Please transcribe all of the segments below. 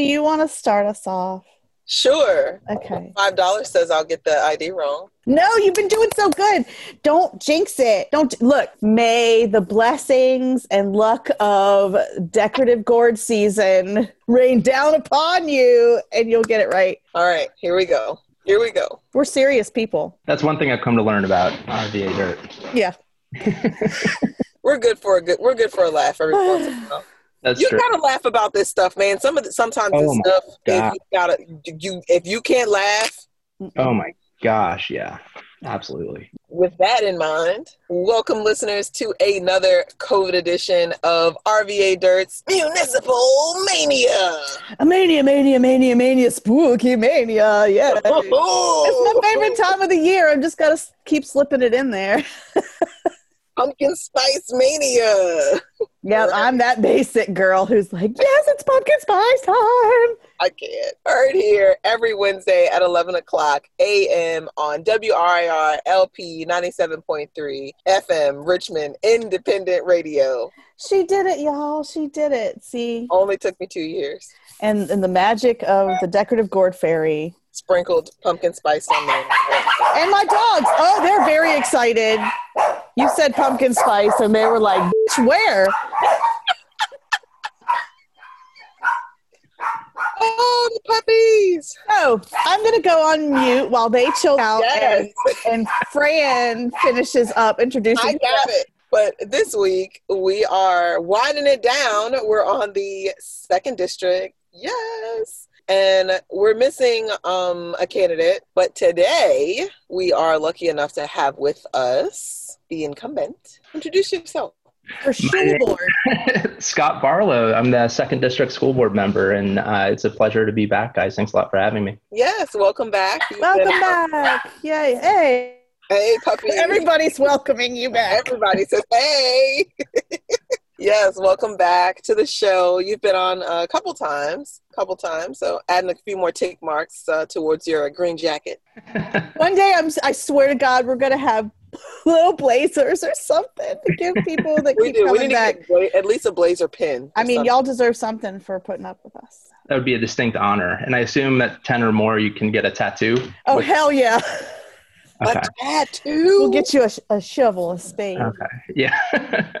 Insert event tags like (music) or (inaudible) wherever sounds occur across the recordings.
spread. Do you, do you want to start us off? Sure. Okay. Five dollars says I'll get the ID wrong. No, you've been doing so good. Don't jinx it. Don't look. May the blessings and luck of decorative gourd season rain down upon you, and you'll get it right. All right, here we go. Here we go. We're serious people. That's one thing I've come to learn about RVA Dirt. Yeah. (laughs) We're good for a good. We're good for a laugh every once in a while. That's You true. gotta laugh about this stuff, man. Some of the, sometimes Oh this my stuff, if you gotta, you if you can't laugh. Oh my gosh, yeah, absolutely. With that in mind, welcome listeners to another COVID edition of RVA Dirt's Municipal Mania. A mania, mania, mania, mania, spooky mania. Yeah. (laughs) It's my favorite time of the year. I'm just gotta keep slipping it in there. (laughs) Pumpkin Spice Mania. Yeah. I'm that basic girl who's like, yes, it's pumpkin spice time. I can't. Heard here every Wednesday at 11 o'clock a.m. on WRIR LP 97.3 FM Richmond Independent Radio. She did it, y'all. She did it. See, Only took me two years. and and the magic of the decorative gourd fairy Sprinkled pumpkin spice on there. and my dogs. Oh, they're very excited. You said pumpkin spice, and they were like, "Bitch, where?" Oh, the puppies. Oh, I'm gonna go on mute while they chill out, Yes, and, and Fran finishes up introducing. I got it. But this week we are winding it down. We're on the second district. Yes. And we're missing um, a candidate, but today we are lucky enough to have with us the incumbent. Introduce yourself. for school board. (laughs) Scott Barlow, I'm the second district school board member, and uh, it's a pleasure to be back, guys. Thanks a lot for having me. Yes, welcome back. You've Welcome been- back. Yay. Hey. Hey, puppy. Everybody's welcoming you back. Everybody says, hey. (laughs) yes, welcome back to the show. You've been on a couple times, couple times. So adding a few more tick marks uh, towards your green jacket. (laughs) One day, I'm, I swear to God, we're going to have little blazers or something to give people that (laughs) We keep do. We coming need to back. get bla- at least a blazer pin. I mean, something. y'all deserve something for putting up with us. that would be a distinct honor, and I assume that ten or more you can get a tattoo. Oh, With- hell yeah. Okay. A tattoo. We'll get you a, a shovel, a spade. Okay. Yeah. (laughs)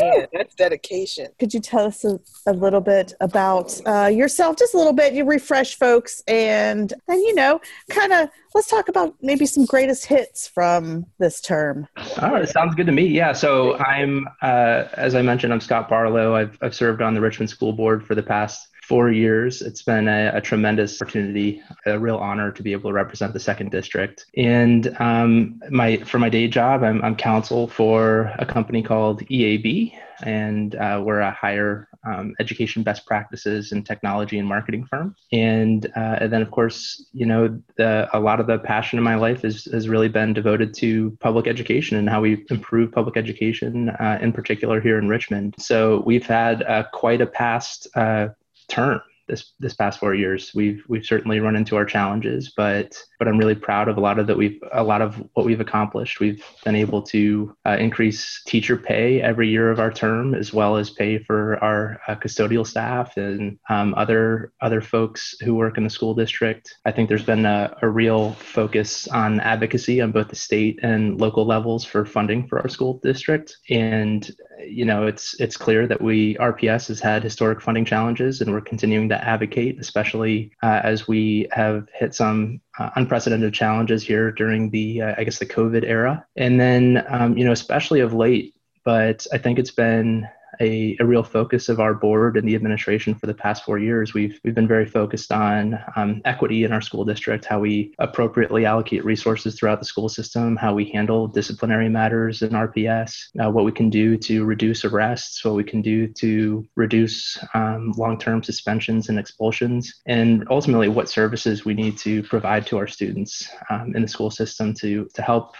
Man, that's dedication. Could you tell us a, a little bit about uh, yourself? Just a little bit. You refresh folks, and and you know, kind of let's talk about maybe some greatest hits from this term. All right, sounds good to me. Yeah, so I'm, uh, as I mentioned, I'm Scott Barlow. I've, I've served on the Richmond School Board for the past four years. It's been a, a tremendous opportunity, a real honor to be able to represent the second district. And um, my for my day job, I'm, I'm counsel for a company called EAB, and uh, we're a higher um, education best practices and technology and marketing firm. And, uh, and then, of course, you know, the, a lot of the passion in my life is, has really been devoted to public education and how we improve public education, uh, in particular here in Richmond. So we've had uh, quite a past uh, term this this past four years. We've we've certainly run into our challenges, but but I'm really proud of a lot of that we've a lot of what we've accomplished. We've been able to uh, increase teacher pay every year of our term, as well as pay for our uh, custodial staff and um, other other folks who work in the school district. I think there's been a, a real focus on advocacy on both the state and local levels for funding for our school district, and you know it's it's clear that we RPS has had historic funding challenges, and we're continuing to advocate, especially uh, as we have hit some uh, unprecedented challenges here during the uh, I guess the COVID era, and then um, you know especially of late. But I think it's been a, a real focus of our board and the administration for the past four years. We've we've been very focused on um, equity in our school district, how we appropriately allocate resources throughout the school system, how we handle disciplinary matters in RPS, uh, what we can do to reduce arrests, what we can do to reduce um, long-term suspensions and expulsions, and ultimately what services we need to provide to our students um, in the school system to to help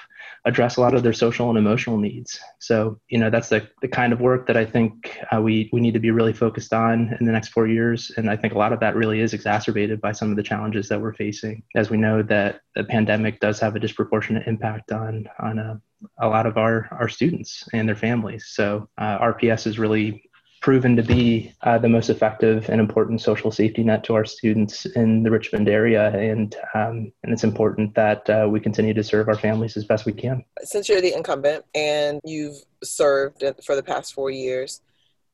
address a lot of their social and emotional needs. So, you know, that's the, the kind of work that I think uh, we, we need to be really focused on in the next four years. And I think a lot of that really is exacerbated by some of the challenges that we're facing. As we know that the pandemic does have a disproportionate impact on, on a, a lot of our, our students and their families. So uh, RPS is really proven to be uh, the most effective and important social safety net to our students in the Richmond area, and um, and it's important that uh, we continue to serve our families as best we can. Since you're the incumbent and you've served for the past four years,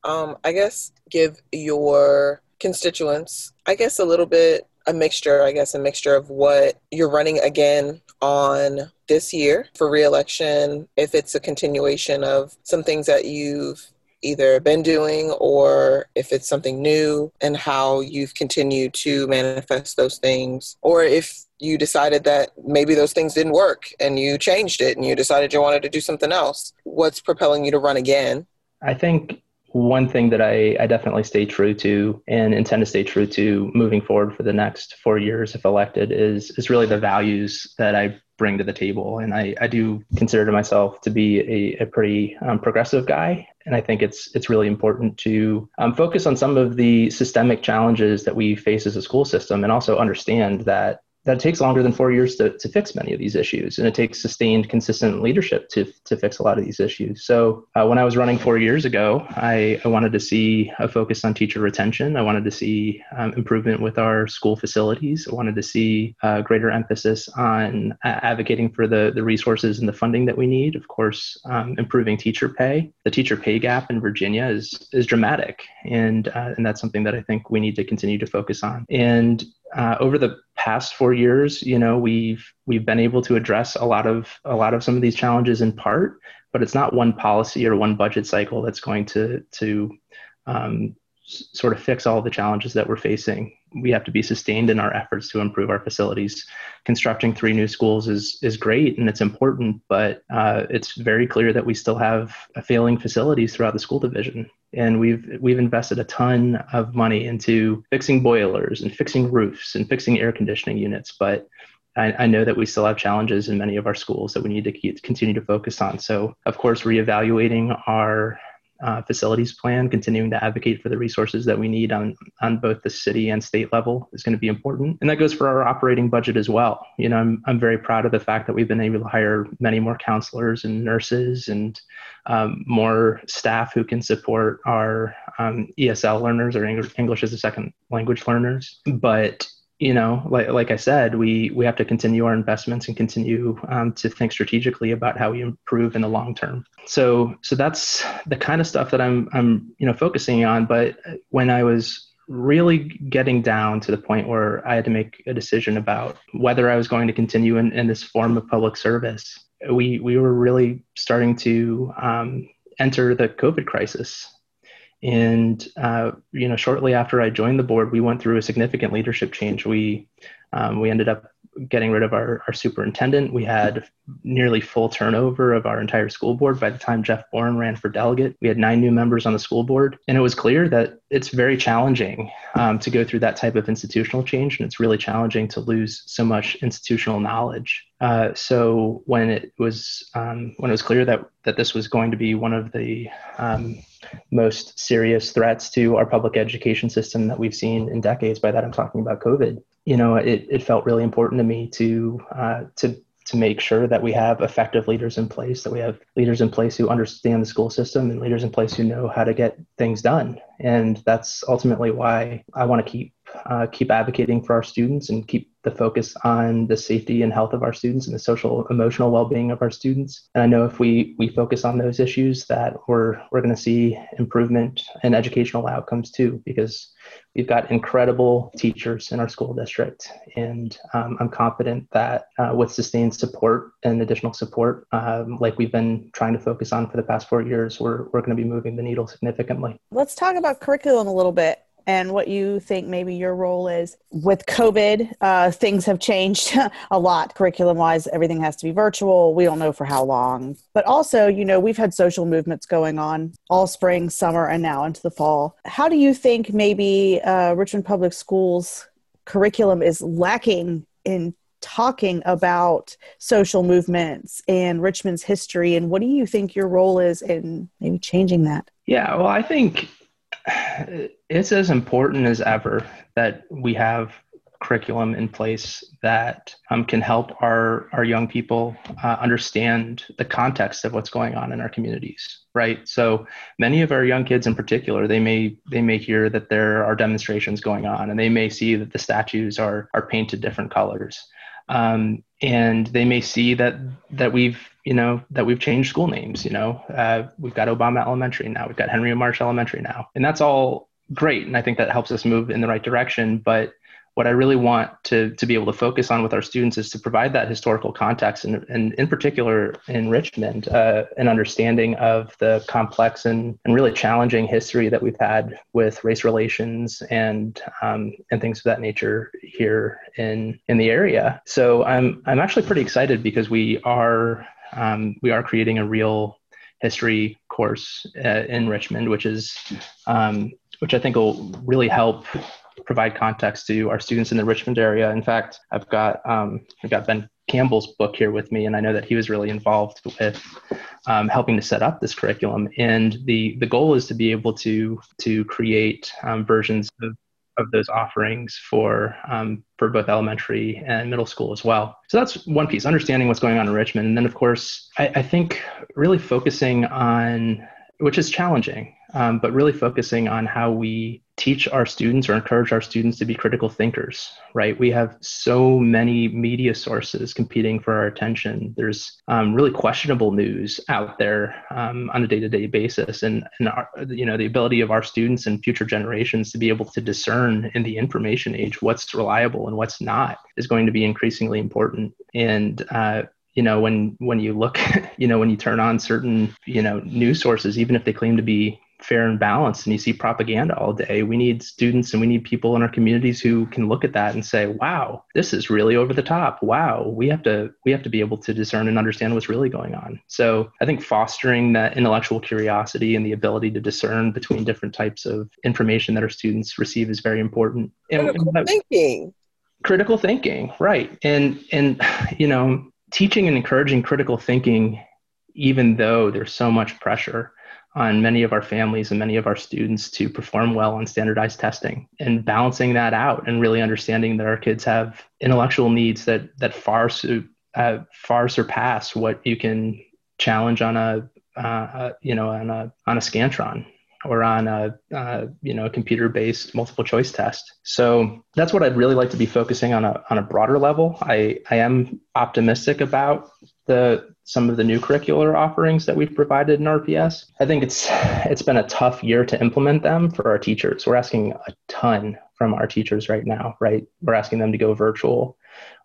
um, I guess give your constituents, I guess, a little bit a mixture, I guess, a mixture of what you're running again on this year for reelection, if it's a continuation of some things that you've either been doing or if it's something new and how you've continued to manifest those things, or if you decided that maybe those things didn't work and you changed it and you decided you wanted to do something else. What's propelling you to run again? I think one thing that I, I definitely stay true to and intend to stay true to moving forward for the next four years if elected is is really the values that I bring to the table. And I, I do consider myself to be a, a pretty um, progressive guy. And I think it's it's really important to um, focus on some of the systemic challenges that we face as a school system and also understand that that takes longer than four years to, to fix many of these issues. And it takes sustained, consistent leadership to, to fix a lot of these issues. So uh, when I was running four years ago, I, I wanted to see a focus on teacher retention. I wanted to see um, improvement with our school facilities. I wanted to see uh, greater emphasis on uh, advocating for the, the resources and the funding that we need. Of course, um, improving teacher pay. The teacher pay gap in Virginia is, is dramatic. And, uh, and that's something that I think we need to continue to focus on. And uh, over the past four years, you know, we've we've been able to address a lot of a lot of some of these challenges in part, but it's not one policy or one budget cycle that's going to to um, sort of fix all the challenges that we're facing. We have to be sustained in our efforts to improve our facilities. Constructing three new schools is is great and it's important, but uh, it's very clear that we still have failing facilities throughout the school division and we've we've invested a ton of money into fixing boilers and fixing roofs and fixing air conditioning units. But I, I, know that we still have challenges in many of our schools that we need to keep, continue to focus on. So of course reevaluating our uh, facilities plan, continuing to advocate for the resources that we need on, on both the city and state level is going to be important. And that goes for our operating budget as well. You know, I'm, I'm very proud of the fact that we've been able to hire many more counselors and nurses and um, more staff who can support our um, ESL learners or English as a second language learners. But you know, like like I said, we we have to continue our investments and continue um, to think strategically about how we improve in the long term. So so that's the kind of stuff that I'm I'm you know focusing on. But when I was really getting down to the point where I had to make a decision about whether I was going to continue in, in this form of public service, we we were really starting to um, enter the COVID crisis and uh, you know, shortly after I joined the board, we went through a significant leadership change. We um, we ended up getting rid of our, our superintendent. We had nearly full turnover of our entire school board by the time Jeff Bourne ran for delegate. We had nine new members on the school board, and it was clear that it's very challenging um, to go through that type of institutional change, and it's really challenging to lose so much institutional knowledge. Uh, so when it was um, when it was clear that that this was going to be one of the um, most serious threats to our public education system that we've seen in decades. By that, I'm talking about COVID. You know, it, it felt really important to me to uh, to to make sure that we have effective leaders in place, that we have leaders in place who understand the school system and leaders in place who know how to get things done. And that's ultimately why I want to keep uh, keep advocating for our students and keep the focus on the safety and health of our students and the social emotional well-being of our students. And i know if we we focus on those issues that we're we're going to see improvement in educational outcomes too because we've got incredible teachers in our school district. And um, i'm confident that uh, with sustained support and additional support um, like we've been trying to focus on for the past four years we're, we're going to be moving the needle significantly. Let's talk about curriculum a little bit and what you think maybe your role is. With COVID, uh, things have changed (laughs) a lot curriculum wise. Everything has to be virtual. We don't know for how long. But also, you know, we've had social movements going on all spring, summer, and now into the fall. How do you think maybe uh, Richmond Public Schools curriculum is lacking in talking about social movements and Richmond's history. And what do you think your role is in maybe changing that? Yeah, well, I think it's as important as ever that we have curriculum in place that um, can help our, our young people uh, understand the context of what's going on in our communities right? So many of our young kids in particular they may they may hear that there are demonstrations going on and they may see that the statues are are painted different colors. Um, and they may see that that we've you know that we've changed school names you know. Uh, we've got obama elementary now we've got henry marsh elementary now and that's all great and i think that helps us move in the right direction but what I really want to, to be able to focus on with our students is to provide that historical context and, and in particular in Richmond, uh, an understanding of the complex and, and really challenging history that we've had with race relations and um, and things of that nature here in in the area. So I'm I'm actually pretty excited because we are um, we are creating a real history course uh, in Richmond, which is um, which I think will really help provide context to our students in the Richmond area. In fact, I've got um, I've got Ben Campbell's book here with me, and I know that he was really involved with um, helping to set up this curriculum. And the the goal is to be able to to create um, versions of, of those offerings for um, for both elementary and middle school as well. So that's one piece, understanding what's going on in Richmond, and then of course, I, I think really focusing on which is challenging, um, but really focusing on how we teach our students or encourage our students to be critical thinkers, right? We have so many media sources competing for our attention. There's um, really questionable news out there um, on a day-to-day basis, and and our, you know the ability of our students and future generations to be able to discern in the information age what's reliable and what's not is going to be increasingly important. And uh, you know when when you look (laughs) you know when you turn on certain you know news sources even if they claim to be fair and balanced and you see propaganda all day. We need students and we need people in our communities who can look at that and say wow this is really over the top. Wow we have to we have to be able to discern and understand what's really going on. So i think fostering that intellectual curiosity and the ability to discern between different types of information that our students receive is very important. Critical and, thinking. Critical thinking right. And and you know teaching and encouraging critical thinking, even though there's so much pressure on many of our families and many of our students to perform well on standardized testing and balancing that out and really understanding that our kids have intellectual needs that that far uh, far surpass what you can challenge on a uh, you know on a on a scantron or on a uh, you know a computer-based multiple choice test. So that's what I'd really like to be focusing on a on a broader level. I I am optimistic about the some of the new curricular offerings that we've provided in RPS. I think it's it's been a tough year to implement them for our teachers. We're asking a ton from our teachers right now, right? We're asking them to go virtual.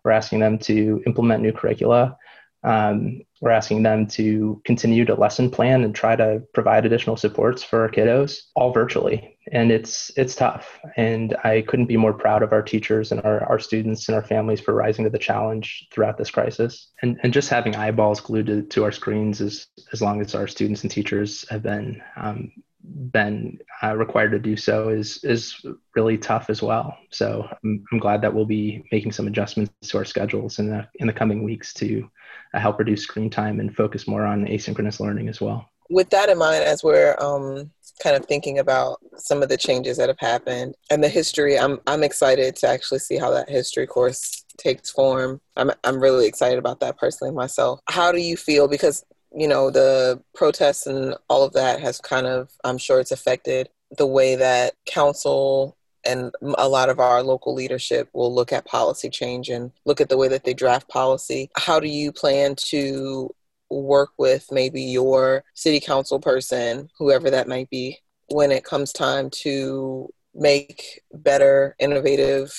We're asking them to implement new curricula. Um, we're asking them to continue to lesson plan and try to provide additional supports for our kiddos, all virtually. And it's it's tough. And I couldn't be more proud of our teachers and our, our students and our families for rising to the challenge throughout this crisis. And and just having eyeballs glued to, to our screens as as long as our students and teachers have been um, been uh, required to do so is is really tough as well. So I'm, I'm glad that we'll be making some adjustments to our schedules in the in the coming weeks to uh, help reduce screen time and focus more on asynchronous learning as well. With that in mind, as we're um, kind of thinking about some of the changes that have happened and the history, I'm I'm excited to actually see how that history course takes form. I'm I'm really excited about that personally myself. How do you feel? Because you know the protests and all of that has kind of I'm sure it's affected the way that council and a lot of our local leadership will look at policy change and look at the way that they draft policy. How do you plan to work with maybe your city council person, whoever that might be, when it comes time to make better, innovative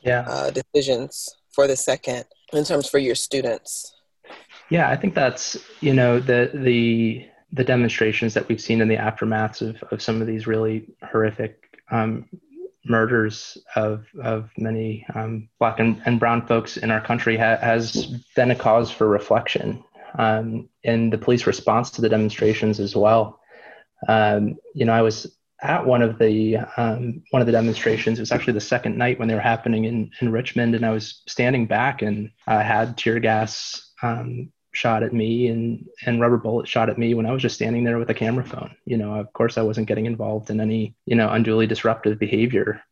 yeah. uh, decisions for the second in terms for your students? Yeah, I think that's you know the the the demonstrations that we've seen in the aftermaths of, of some of these really horrific um, murders of of many um, black and, and brown folks in our country ha- has been a cause for reflection um, and the police response to the demonstrations as well. Um, you know, I was at one of the um, one of the demonstrations. It was actually the second night when they were happening in in Richmond, and I was standing back and I had tear gas um, shot at me and and rubber bullet shot at me when I was just standing there with a camera phone. You know, of course I wasn't getting involved in any, you know, unduly disruptive behavior.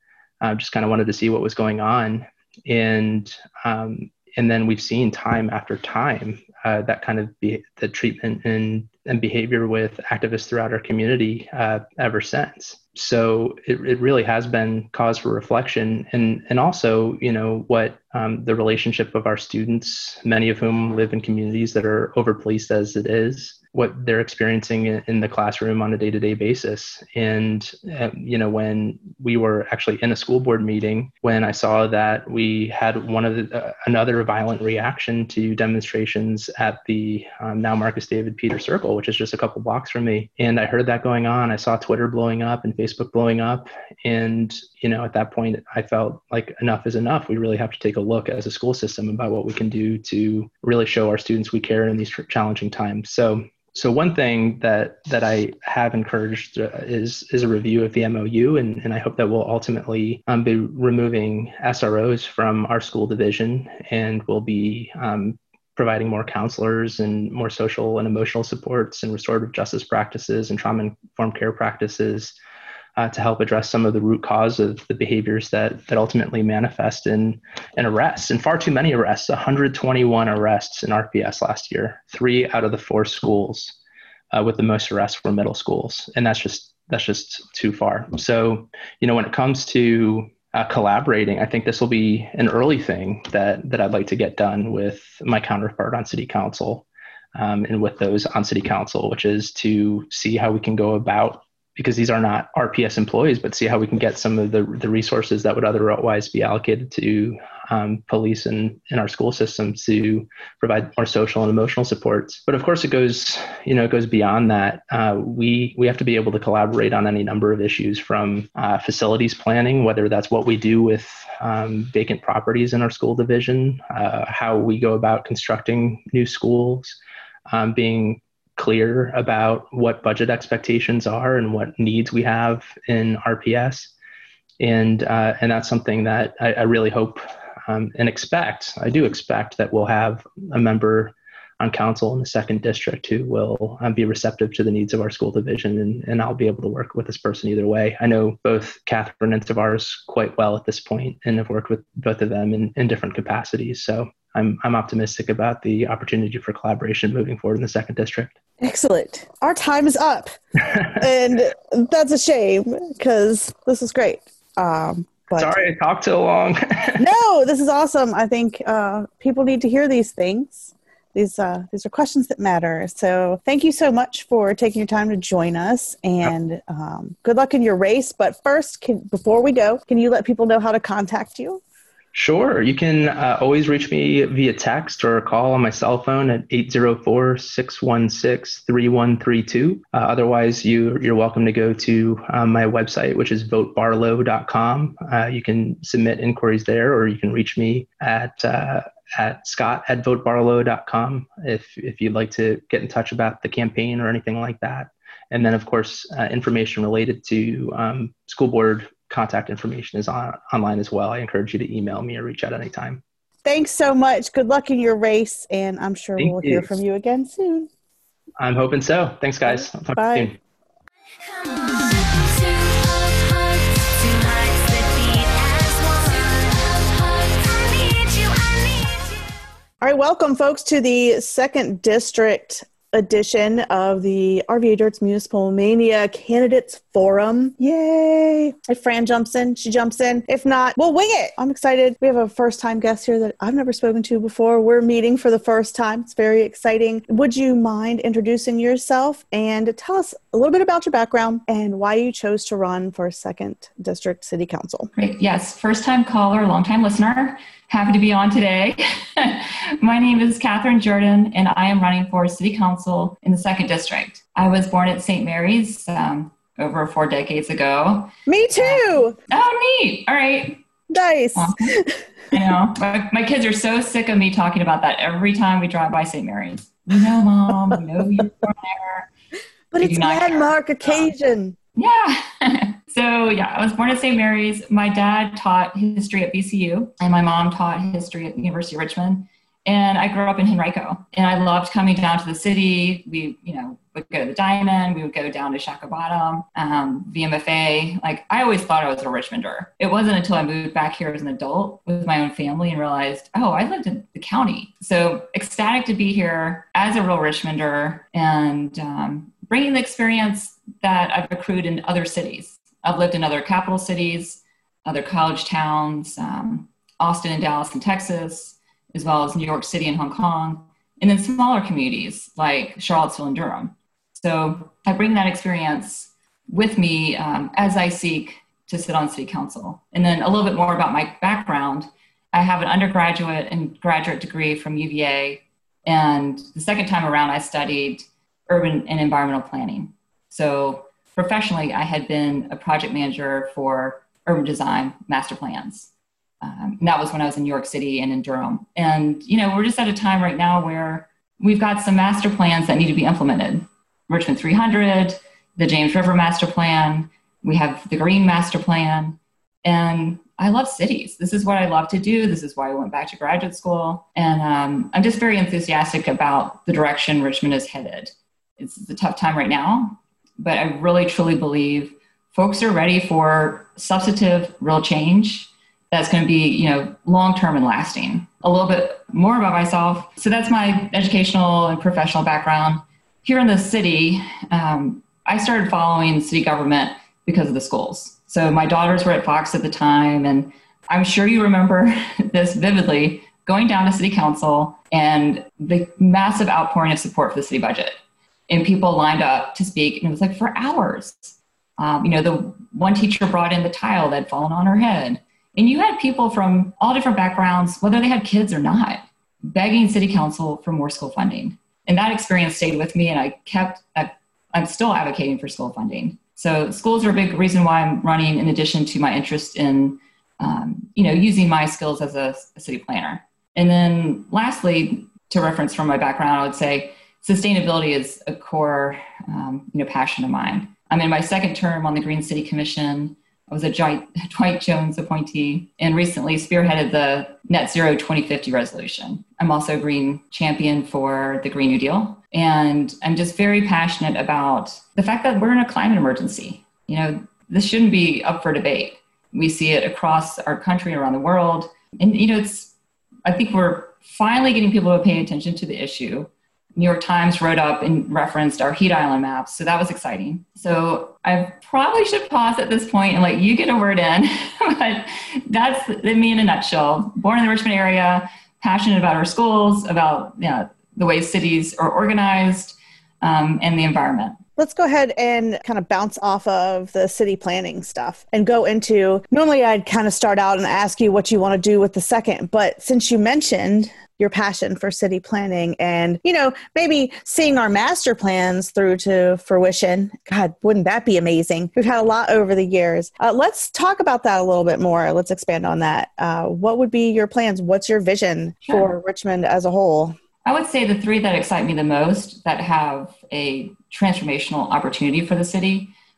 I just kind of wanted to see what was going on. And um, and then we've seen time after time uh, that kind of be, the treatment and, and behavior with activists throughout our community uh, ever since. So it, it really has been cause for reflection, and and also you know what um, the relationship of our students, many of whom live in communities that are overpoliced as it is, what they're experiencing in the classroom on a day-to-day basis. And uh, you know when we were actually in a school board meeting when i saw that we had one of the uh, another violent reaction to demonstrations at the um, now marcus david peter circle which is just a couple blocks from me. And i heard that going on. I saw twitter blowing up and facebook blowing up. And you know at that point i felt like enough is enough. We really have to take a look as a school system about what we can do to really show our students we care in these challenging times. So so one thing that that I have encouraged uh, is is a review of the MOU, and, and I hope that we'll ultimately um, be removing SROs from our school division, and we'll be um, providing more counselors and more social and emotional supports and restorative justice practices and trauma informed care practices uh, to help address some of the root cause of the behaviors that that ultimately manifest in in arrests and far too many arrests. 121 arrests in rps last year three out of the four schools uh, with the most arrests were middle schools and that's just that's just too far. So you know when it comes to uh, collaborating i think this will be an early thing that that i'd like to get done with my counterpart on city council um, and with those on city council which is to see how we can go about because these are not RPS employees, but see how we can get some of the, the resources that would otherwise be allocated to um, police and in our school systems to provide more social and emotional supports. But of course, it goes you know it goes beyond that. Uh, we we have to be able to collaborate on any number of issues from uh, facilities planning, whether that's what we do with um, vacant properties in our school division, uh, how we go about constructing new schools, um, being clear about what budget expectations are and what needs we have in RPS. And, uh, and that's something that I, I really hope um, and expect, I do expect that we'll have a member on council in the second district who will um, be receptive to the needs of our school division and, and I'll be able to work with this person either way. I know both Katherine and Tavares quite well at this point and have worked with both of them in, in different capacities. So I'm, I'm optimistic about the opportunity for collaboration moving forward in the second district. Excellent. Our time is up. (laughs) and that's a shame because this is great. Um, but Sorry I talked so long. (laughs) no, this is awesome. I think uh, people need to hear these things. These, uh, these are questions that matter. So thank you so much for taking your time to join us and um, good luck in your race. But first, can, before we go, can you let people know how to contact you? Sure. You can uh, always reach me via text or call on my cell phone at 804 616 3132. Uh, otherwise, you, you're welcome to go to um, my website, which is votebarlow.com. Uh, you can submit inquiries there, or you can reach me at uh, at scott at votebarlow.com if, if you'd like to get in touch about the campaign or anything like that. And then, of course, uh, information related to um, school board contact information is on online as well. I encourage you to email me or reach out anytime. Thanks so much. Good luck in your race, and I'm sure Thank we'll you. hear from you again soon. I'm hoping so. Thanks, guys. Bye. All right, welcome, folks, to the second district edition of the RVA Dirt's Municipal Mania Candidates Forum. Yay! If Fran jumps in, she jumps in. If not, we'll wing it. I'm excited. We have a first time guest here that I've never spoken to before. We're meeting for the first time. It's very exciting. Would you mind introducing yourself and tell us a little bit about your background and why you chose to run for second district city council? Great. Yes, first time caller, long time listener. Happy to be on today. (laughs) My name is Katherine Jordan, and I am running for City Council in the Second District. I was born at St. Mary's um, over four decades ago. Me too. Uh, oh, neat. All right. Nice. (laughs) I know. My, my, kids are so sick of me talking about that every time we drive by St. Mary's. You know, Mom, we know you're born there. But it's landmark occasion. Yeah. (laughs) so, yeah, I was born at St. Mary's. My dad taught history at VCU, and my mom taught history at the University of Richmond. And I grew up in Henrico, and I loved coming down to the city. We, you know, would go to the Diamond. We would go down to Shockoe Bottom, um, VMFA. Like I always thought I was a Richmonder. It wasn't until I moved back here as an adult with my own family and realized, oh, I lived in the county. So ecstatic to be here as a real Richmonder and um, bringing the experience that I've accrued in other cities. I've lived in other capital cities, other college towns, um, Austin and Dallas and Texas, as well as New York City and Hong Kong, and then smaller communities like Charlottesville and Durham. So I bring that experience with me um, as I seek to sit on city council. And then a little bit more about my background. I have an undergraduate and graduate degree from UVA. And the second time around, I studied urban and environmental planning. So professionally, I had been a project manager for urban design master plans. Um, that was when I was in New York City and in Durham. And, you know, we're just at a time right now where we've got some master plans that need to be implemented. Richmond 300, the James River Master Plan, we have the Green Master Plan. And I love cities. This is what I love to do. This is why I went back to graduate school. And um, I'm just very enthusiastic about the direction Richmond is headed. It's a tough time right now, but I really truly believe folks are ready for substantive, real change that's going to be, you know, long term and lasting. A little bit more about myself. So that's my educational and professional background here in the city, um, I started following city government because of the schools. So my daughters were at Fox at the time, and I'm sure you remember (laughs) this vividly going down to city council and the massive outpouring of support for the city budget. And people lined up to speak, and it was like for hours. Um, you know, the one teacher brought in the tile that had fallen on her head. And you had people from all different backgrounds, whether they had kids or not, begging city council for more school funding. And that experience stayed with me and i kept i'm still advocating for school funding. So schools are a big reason why i'm running in addition to my interest in um, you know using my skills as a, a city planner. And then lastly to reference from my background i would say sustainability is a core um, you know passion of mine. I'm in my second term on the green city commission I was a joint (laughs) Dwight Jones appointee and recently spearheaded the Net Zero 2050 resolution. I'm also a green champion for the Green New Deal. And I'm just very passionate about the fact that we're in a climate emergency. You know, this shouldn't be up for debate. We see it across our country and around the world. And, you know, it's, I think we're finally getting people to pay attention to the issue. New York Times wrote up and referenced our heat island maps. So that was exciting. So I probably should pause at this point and let you get a word in. (laughs) but that's me in a nutshell. Born in the Richmond area, passionate about our schools, about you know, the way cities are organized, um, and the environment. Let's go ahead and kind of bounce off of the city planning stuff and go into. Normally, I'd kind of start out and ask you what you want to do with the second, but since you mentioned your passion for city planning and you know maybe seeing our master plans through to fruition god wouldn't that be amazing? We've had a lot over the years. Uh, let's talk about that a little bit more. Let's expand on that. Uh, what would be your plans? What's your vision sure. for richmond as a whole i would say the three that excite me the most that have a transformational opportunity for the city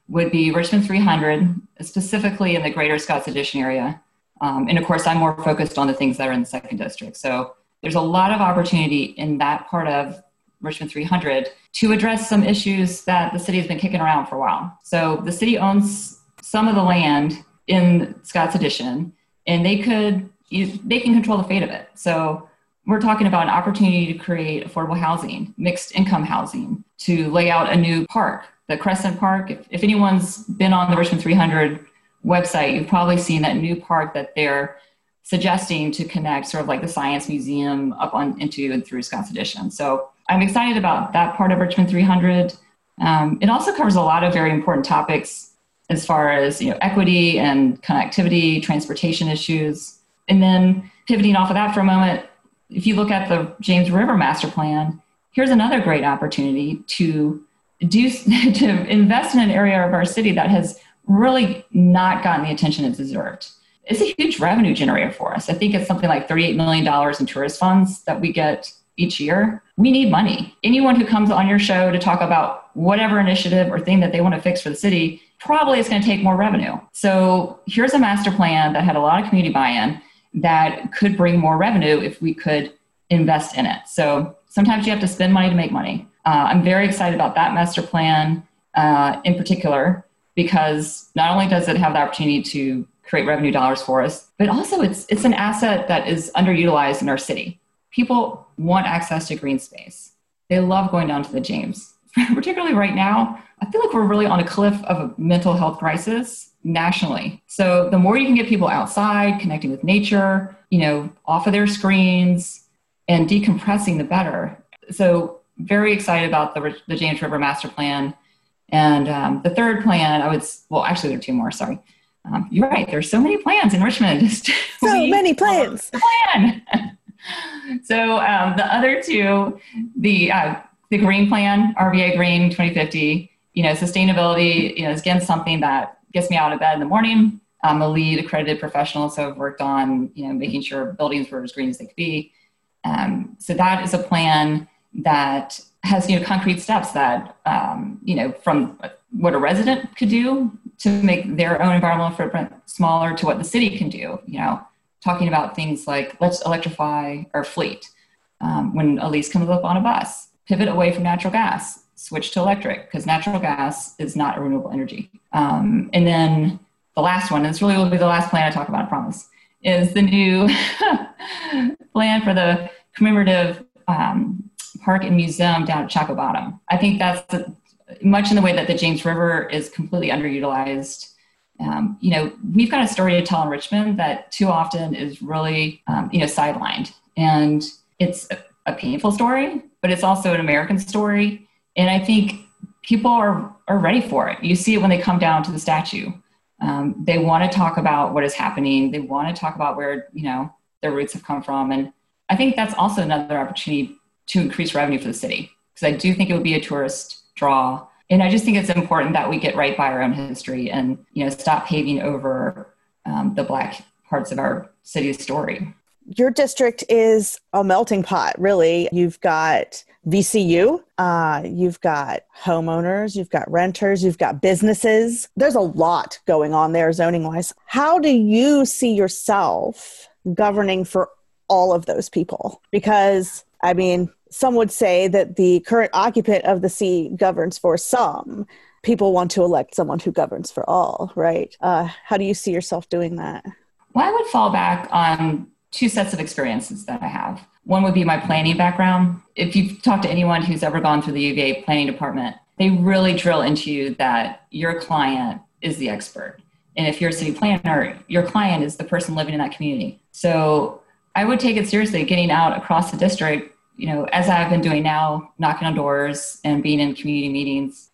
would be richmond 300 specifically in the greater scotts addition area um, and of course i'm more focused on the things that are in the second district so there's a lot of opportunity in that part of Richmond 300 to address some issues that the city has been kicking around for a while. So the city owns some of the land in Scott's Addition, and they could they can control the fate of it. So we're talking about an opportunity to create affordable housing, mixed income housing, to lay out a new park, the Crescent Park. If, if anyone's been on the Richmond 300 website, you've probably seen that new park that they're suggesting to connect sort of like the science museum up on into and through Scott's Addition. So I'm excited about that part of Richmond 300. Um, it also covers a lot of very important topics as far as you know equity and connectivity, transportation issues, and then pivoting off of that for a moment. If you look at the James River Master Plan, here's another great opportunity to do (laughs) to invest in an area of our city that has really not gotten the attention it deserved it's a huge revenue generator for us. I think it's something like $38 million in tourist funds that we get each year. We need money. Anyone who comes on your show to talk about whatever initiative or thing that they want to fix for the city probably is going to take more revenue. So here's a master plan that had a lot of community buy in that could bring more revenue if we could invest in it. So sometimes you have to spend money to make money. Uh, I'm very excited about that master plan uh, in particular because not only does it have the opportunity to create revenue dollars for us, but also it's it's an asset that is underutilized in our city. People want access to green space. They love going down to the James. (laughs) Particularly right now, I feel like we're really on a cliff of a mental health crisis nationally. So the more you can get people outside, connecting with nature, you know, off of their screens and decompressing, the better. So very excited about the, the James River Master Plan. And um, the third plan, I would, well, actually, there are two more, sorry. Um, you're right, there's so many plans in Richmond. (laughs) so many plans. Plan. (laughs) so um, the other two, the, uh, the green plan, RVA Green 2050, you know, sustainability, you know, is again something that gets me out of bed in the morning. I'm a LEED accredited professional, so I've worked on, you know, making sure buildings were as green as they could be. Um, so that is a plan that has you know concrete steps that um, you know from what a resident could do to make their own environmental footprint smaller to what the city can do you know talking about things like let's electrify our fleet um, when a lease comes up on a bus pivot away from natural gas switch to electric because natural gas is not a renewable energy um, and then the last one and this really will be the last plan i talk about i promise is the new (laughs) plan for the commemorative um, park and museum down at Shockoe Bottom. I think that's much in the way that the James River is completely underutilized. Um, you know, we've got a story to tell in Richmond that too often is really, um, you know, sidelined. And it's a, a painful story, but it's also an American story. And I think people are, are ready for it. You see it when they come down to the statue. Um, they want to talk about what is happening. They want to talk about where, you know, their roots have come from. And I think that's also another opportunity to increase revenue for the city because I do think it would be a tourist draw. And I just think it's important that we get right by our own history and you know stop paving over um, the black parts of our city's story. Your district is a melting pot, really. You've got VCU, uh, you've got homeowners, you've got renters, you've got businesses. There's a lot going on there zoning wise. How do you see yourself governing for all of those people? Because, I mean, some would say that the current occupant of the seat governs for some. People want to elect someone who governs for all, right? Uh, how do you see yourself doing that? Well, I would fall back on two sets of experiences that I have. One would be my planning background. If you've talked to anyone who's ever gone through the UVA planning department, they really drill into you that your client is the expert. And if you're a city planner, your client is the person living in that community. So I would take it seriously getting out across the district you know, as I've been doing now, knocking on doors and being in community meetings,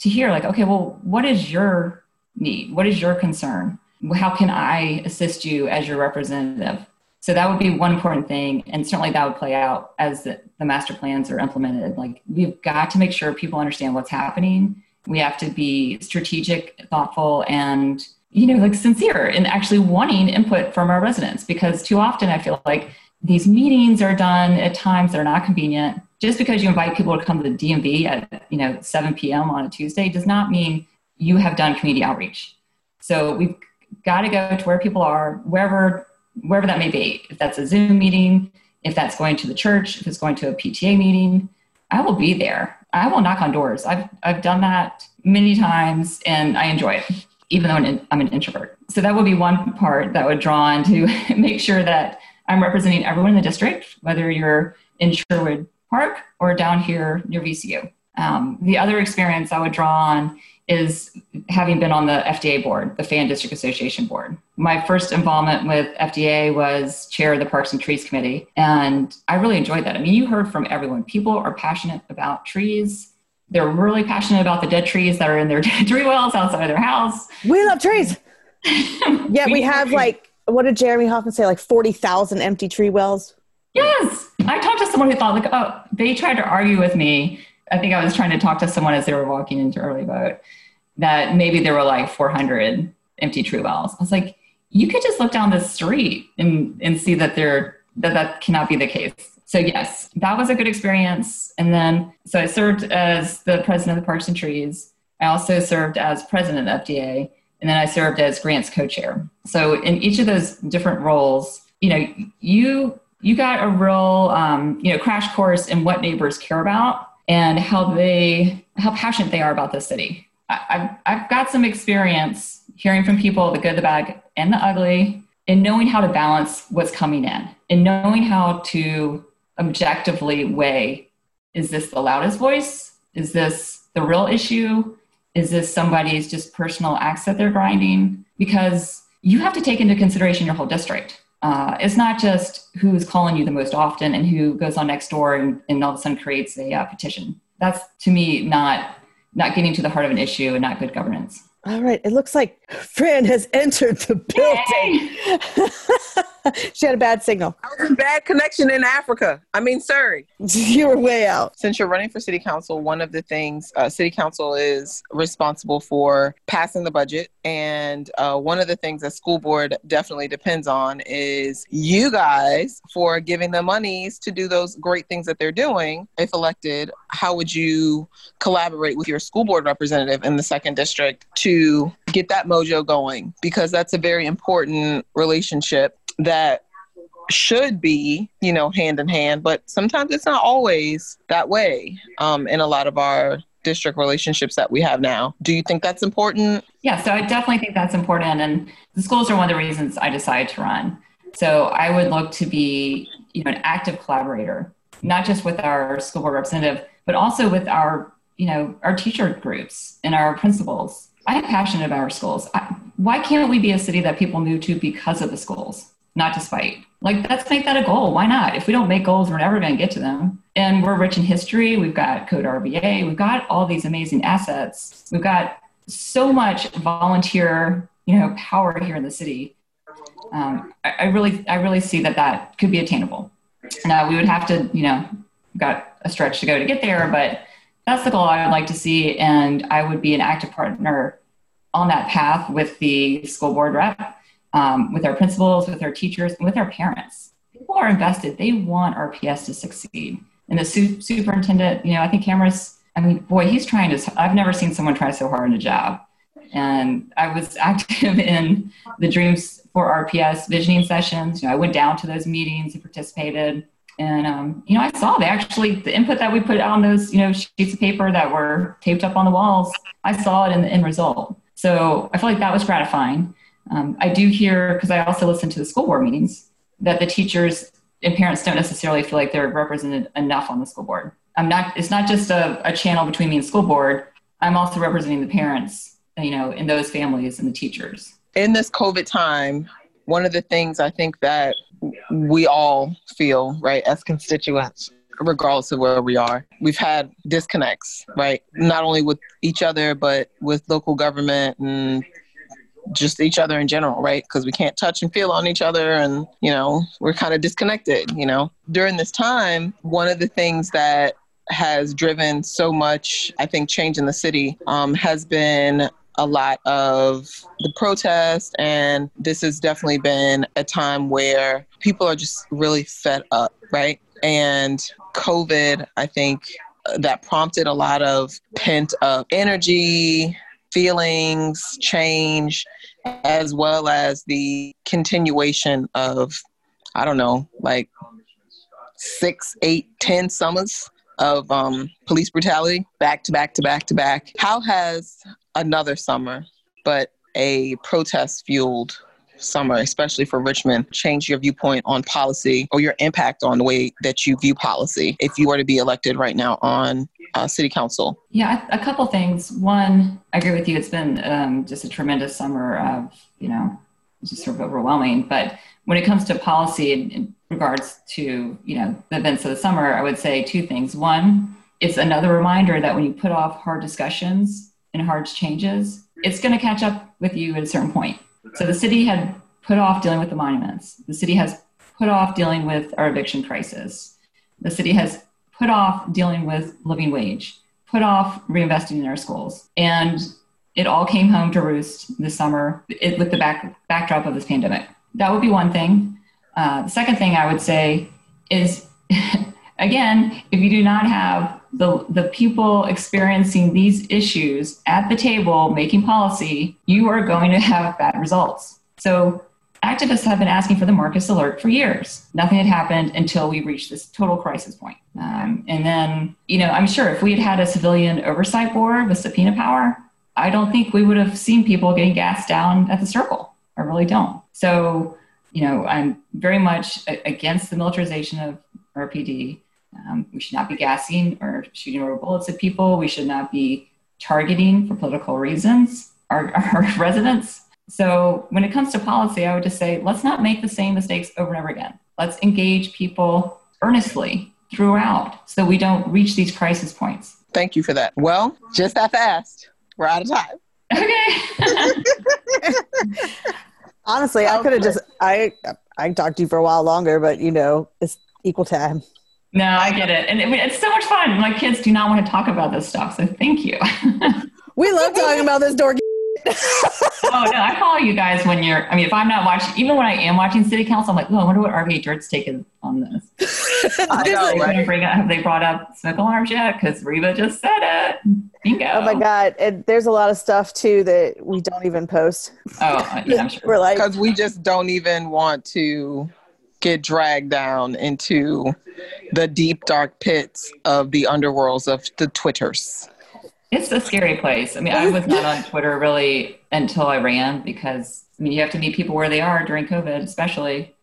to hear like, okay, well, what is your need? What is your concern? How can I assist you as your representative? So that would be one important thing, and certainly that would play out as the, the master plans are implemented. Like we've got to make sure people understand what's happening. We have to be strategic, thoughtful, and you know, like sincere in actually wanting input from our residents because too often I feel like these meetings are done at times that are not convenient. Just because you invite people to come to the DMV at you know 7 p.m. on a Tuesday does not mean you have done community outreach. So we've got to go to where people are, wherever wherever that may be. If that's a Zoom meeting, if that's going to the church, if it's going to a PTA meeting, I will be there. I will knock on doors. I've I've done that many times, and I enjoy it, even though I'm an introvert. So that would be one part that would draw on to (laughs) make sure that I'm representing everyone in the district, whether you're in Sherwood Park or down here near VCU. Um, the other experience I would draw on is having been on the FDA board, the Fan District Association board. My first involvement with FDA was chair of the Parks and Trees Committee, and I really enjoyed that. I mean, you heard from everyone. People are passionate about trees. They're really passionate about the dead trees that are in their (laughs) tree wells outside of their house. We love trees. (laughs) yeah, we have like what did Jeremy Hoffman say? Like 40,000 empty tree wells? Yes. I talked to someone who thought, like, oh, they tried to argue with me. I think I was trying to talk to someone as they were walking into early vote that maybe there were like 400 empty tree wells. I was like, you could just look down the street and, and see that there that that cannot be the case. So yes, that was a good experience. And then so I served as the president of the Parks and Trees. I also served as president of FDA and then I served as grants co-chair. So in each of those different roles, you know, you you got a real um, you know crash course in what neighbors care about and how they how passionate they are about the city. I've, I've got some experience hearing from people the good, the bad, and the ugly, and knowing how to balance what's coming in, and knowing how to objectively weigh: is this the loudest voice? Is this the real issue? Is this somebody's just personal axe that they're grinding? Because you have to take into consideration your whole district. Uh, it's not just who's calling you the most often and who goes on next door and, and all of a sudden creates a uh, petition. That's to me not not getting to the heart of an issue and not good governance. All right. It looks like Fran has entered the building. (laughs) (laughs) she had a bad signal. I was in bad connection in Africa. I mean, Surrey. (laughs) you were way out. Since you're running for city council, one of the things uh, city council is responsible for passing the budget. And uh, one of the things that school board definitely depends on is you guys for giving the monies to do those great things that they're doing. If elected, how would you collaborate with your school board representative in the second district to get that mojo going? Because that's a very important relationship that should be, you know, hand in hand, but sometimes it's not always that way um, in a lot of our district relationships that we have now. Do you think that's important? Yeah, so I definitely think that's important. And the schools are one of the reasons I decided to run. So I would look to be, you know, an active collaborator, not just with our school board representative, but also with our, you know, our teacher groups and our principals. I'm passionate about our schools. I, why can't we be a city that people move to because of the schools? Not to spite. Like, let's make that a goal. Why not? If we don't make goals, we're never going to get to them. And we're rich in history. We've got Code RVA. We've got all these amazing assets. We've got so much volunteer, you know, power here in the city. Um, I, I, really, I really see that that could be attainable. Now we would have to, you know, got a stretch to go to get there, but that's the goal I would like to see. And I would be an active partner on that path with the school board rep um, with our principals, with our teachers, and with our parents. People are invested. They want RPS to succeed. And the su- superintendent, you know, I think Kamras, I mean, boy, he's trying to, I've never seen someone try so hard in a job. And I was (laughs) active in the Dreams for RPS visioning sessions. You know, I went down to those meetings and participated. And, um, you know, I saw the actually the input that we put on those, you know, sheets of paper that were taped up on the walls. I saw it in the end result. So I feel like that was gratifying. Um, I do hear, because I also listen to the school board meetings, that the teachers and parents don't necessarily feel like they're represented enough on the school board. I'm not, it's not just a, a channel between me and school board. I'm also representing the parents, you know, in those families and the teachers. In this COVID time, one of the things I think that we all feel, right, as constituents, regardless of where we are. We've had disconnects, right? Not only with each other, but with local government and just each other in general, right? Because we can't touch and feel on each other and, you know, we're kind of disconnected, you know. During this time, one of the things that has driven so much, I think, change in the city um, has been a lot of the protest. And this has definitely been a time where people are just really fed up, right? And COVID, I think, that prompted a lot of pent up energy, feelings, change, as well as the continuation of, I don't know, like six, eight, ten summers of um, police brutality back to back to back to back. How has another summer, but a protest fueled summer, especially for Richmond, change your viewpoint on policy or your impact on the way that you view policy if you were to be elected right now on uh, city council? Yeah, a couple things. One, I agree with you. It's been um, just a tremendous summer of, you know, just sort of overwhelming. But when it comes to policy in, in regards to, you know, the events of the summer, I would say two things. One, it's another reminder that when you put off hard discussions and hard changes, it's going to catch up with you at a certain point. So the city had put off dealing with the monuments. The city has put off dealing with our eviction crisis. The city has put off dealing with living wage, put off reinvesting in our schools. And it all came home to roost this summer it, with the back, backdrop of this pandemic. That would be one thing. Uh, the second thing I would say is, (laughs) again, if you do not have the, the people experiencing these issues at the table making policy, you are going to have bad results. So activists have been asking for the Marcus alert for years. Nothing had happened until we reached this total crisis point. Um, and then, you know, I'm sure if we had had a civilian oversight board with subpoena power, I don't think we would have seen people getting gassed down at the circle. I really don't. So, you know, I'm very much against the militarization of RPD. Um, we should not be gassing or shooting rubber bullets at people. We should not be targeting for political reasons our, (laughs) our residents. So when it comes to policy, I would just say let's not make the same mistakes over and over again. Let's engage people earnestly throughout so we don't reach these crisis points. Thank you for that. Well, just that fast. We're out of time. Okay. (laughs) Honestly, I could have just I I talked to you for a while longer, but you know, it's equal time. No, I get it. And it's so much fun. My kids do not want to talk about this stuff, so thank you. (laughs) we love talking about this dorky. (laughs) oh no, I follow you guys when you're. I mean, if I'm not watching, even when I am watching City Council, I'm like, oh, I wonder what RV Dirt's taken on this. (laughs) I know, right? bring up, have they brought up smoke alarms yet? Because Reva just said it. Bingo. Oh my god, and there's a lot of stuff too that we don't even post. Oh, yeah, I'm sure. We're like, because we just don't even want to get dragged down into the deep dark pits of the underworlds of the Twitters. It's a scary place. I mean, I was not on Twitter really until I ran because I mean, you have to meet people where they are during COVID, especially.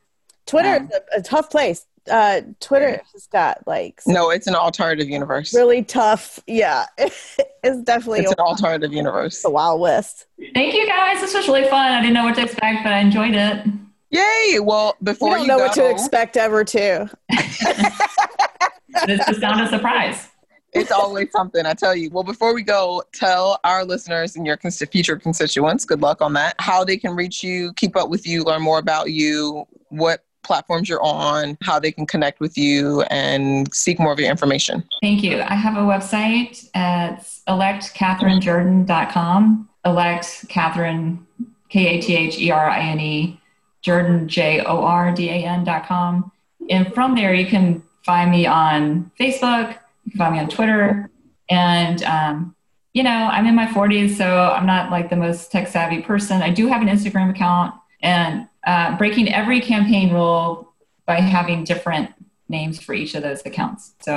Twitter um, is a, a, tough place. Uh, Twitter has got like no, it's an alternative universe. Really tough. Yeah, (laughs) it's definitely it's an alternative universe. The Wild West. Thank you guys. This was really fun. I didn't know what to expect, but I enjoyed it. Yay! Well, before you don't you know go, what to expect ever, too. it's the sound of surprise. It's always something, I tell you. Well, before we go, tell our listeners and your future constituents, good luck on that, how they can reach you, keep up with you, learn more about you, what platforms you're on, how they can connect with you, and seek more of your information. Thank you. I have a website at electkatherinejordan.com. Elect Katherine, K A T H E R I N E, Jordan, J O R D A N dot com. And from there, you can find me on Facebook, you can find me on Twitter. And, um, you know, I'm in my 40s, so I'm not like the most tech savvy person. I do have an Instagram account and uh, breaking every campaign rule by having different names for each of those accounts. So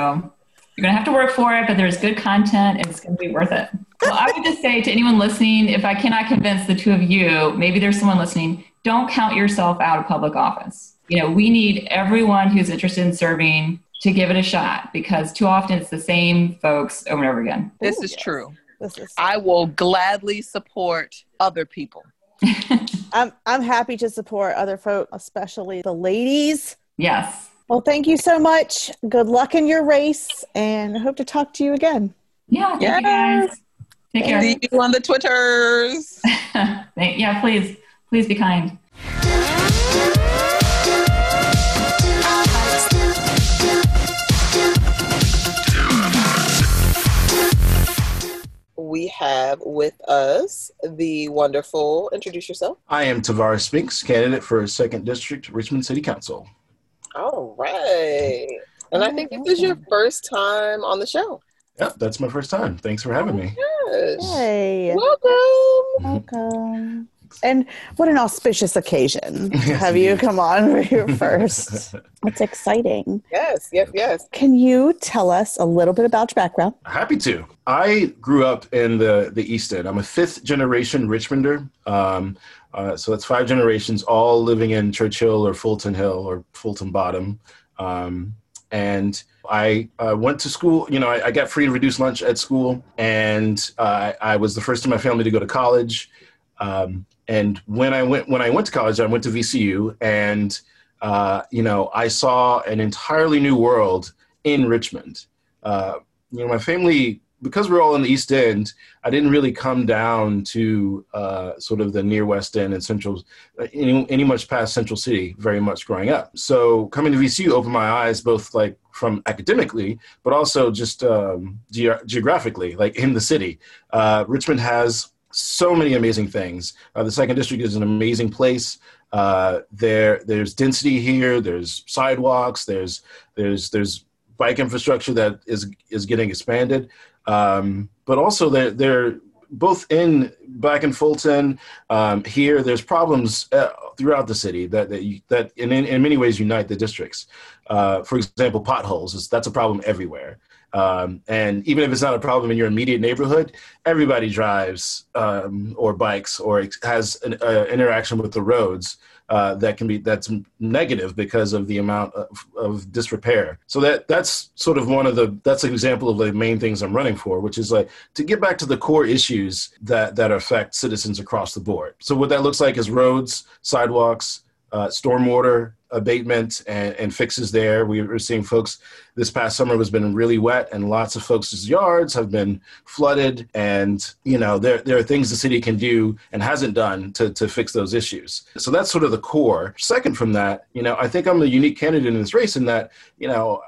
you're going to have to work for it, but there's good content and it's going to be worth it. Well, I would just say to anyone listening, if I cannot convince the two of you, maybe there's someone listening, don't count yourself out of public office. You know, we need everyone who's interested in serving to give it a shot because too often it's the same folks over and over again. This Ooh, is yes. true. This is I will gladly support other people. (laughs) I'm I'm happy to support other folk, especially the ladies. Yes. Well, thank you so much. Good luck in your race, and I hope to talk to you again. Yeah. Thank yes. you guys. Take care. See you on the Twitters. (laughs) yeah, please. Please be kind. we have with us the wonderful, introduce yourself. I am Tavarris Spinks, candidate for 2nd District, Richmond City Council. All right. And I think this is your first time on the show. Yep, that's my first time. Thanks for having me. Yes. Hey. Welcome. Welcome. And what an auspicious occasion have you come on here (laughs) first. It's exciting. Yes, yes, yes. Can you tell us a little bit about your background? Happy to. I grew up in the, the East End. I'm a fifth generation Richmonder. Um, uh, so that's five generations, all living in Church Hill or Fulton Hill or Fulton Bottom. Um, and I uh, went to school. You know, I, I, got free and reduced lunch at school, and uh, I was the first in my family to go to college. Um, and when I went when I went to college, I went to VCU, and uh, you know I saw an entirely new world in Richmond. Uh, you know, my family because we're all in the East End, I didn't really come down to uh, sort of the near West End and Central, any, any much past Central City very much growing up. So coming to VCU opened my eyes both like from academically, but also just um, ge- geographically, like in the city. Uh, Richmond has so many amazing things. Uh, the second district is an amazing place. Uh, there, there's density here. There's sidewalks. There's there's there's bike infrastructure that is is getting expanded. Um, but also they're both in back in Fulton, um, here, there's problems uh, throughout the city that that, you, that in, in many ways unite the districts. Uh, for example, potholes is that's a problem everywhere. Um, and even if it's not a problem in your immediate neighborhood, everybody drives um, or bikes or has an uh, interaction with the roads uh, that can be that's negative because of the amount of, of, disrepair. So that that's sort of one of the that's an example of the main things I'm running for, which is like to get back to the core issues that that affect citizens across the board. So what that looks like is roads, sidewalks, uh, stormwater abatement and, and, fixes there. We were seeing folks this past summer has been really wet, and lots of folks' yards have been flooded. And you know, there there are things the city can do and hasn't done to to fix those issues. So that's sort of the core. Second from that, you know, I think I'm a unique candidate in this race in that you know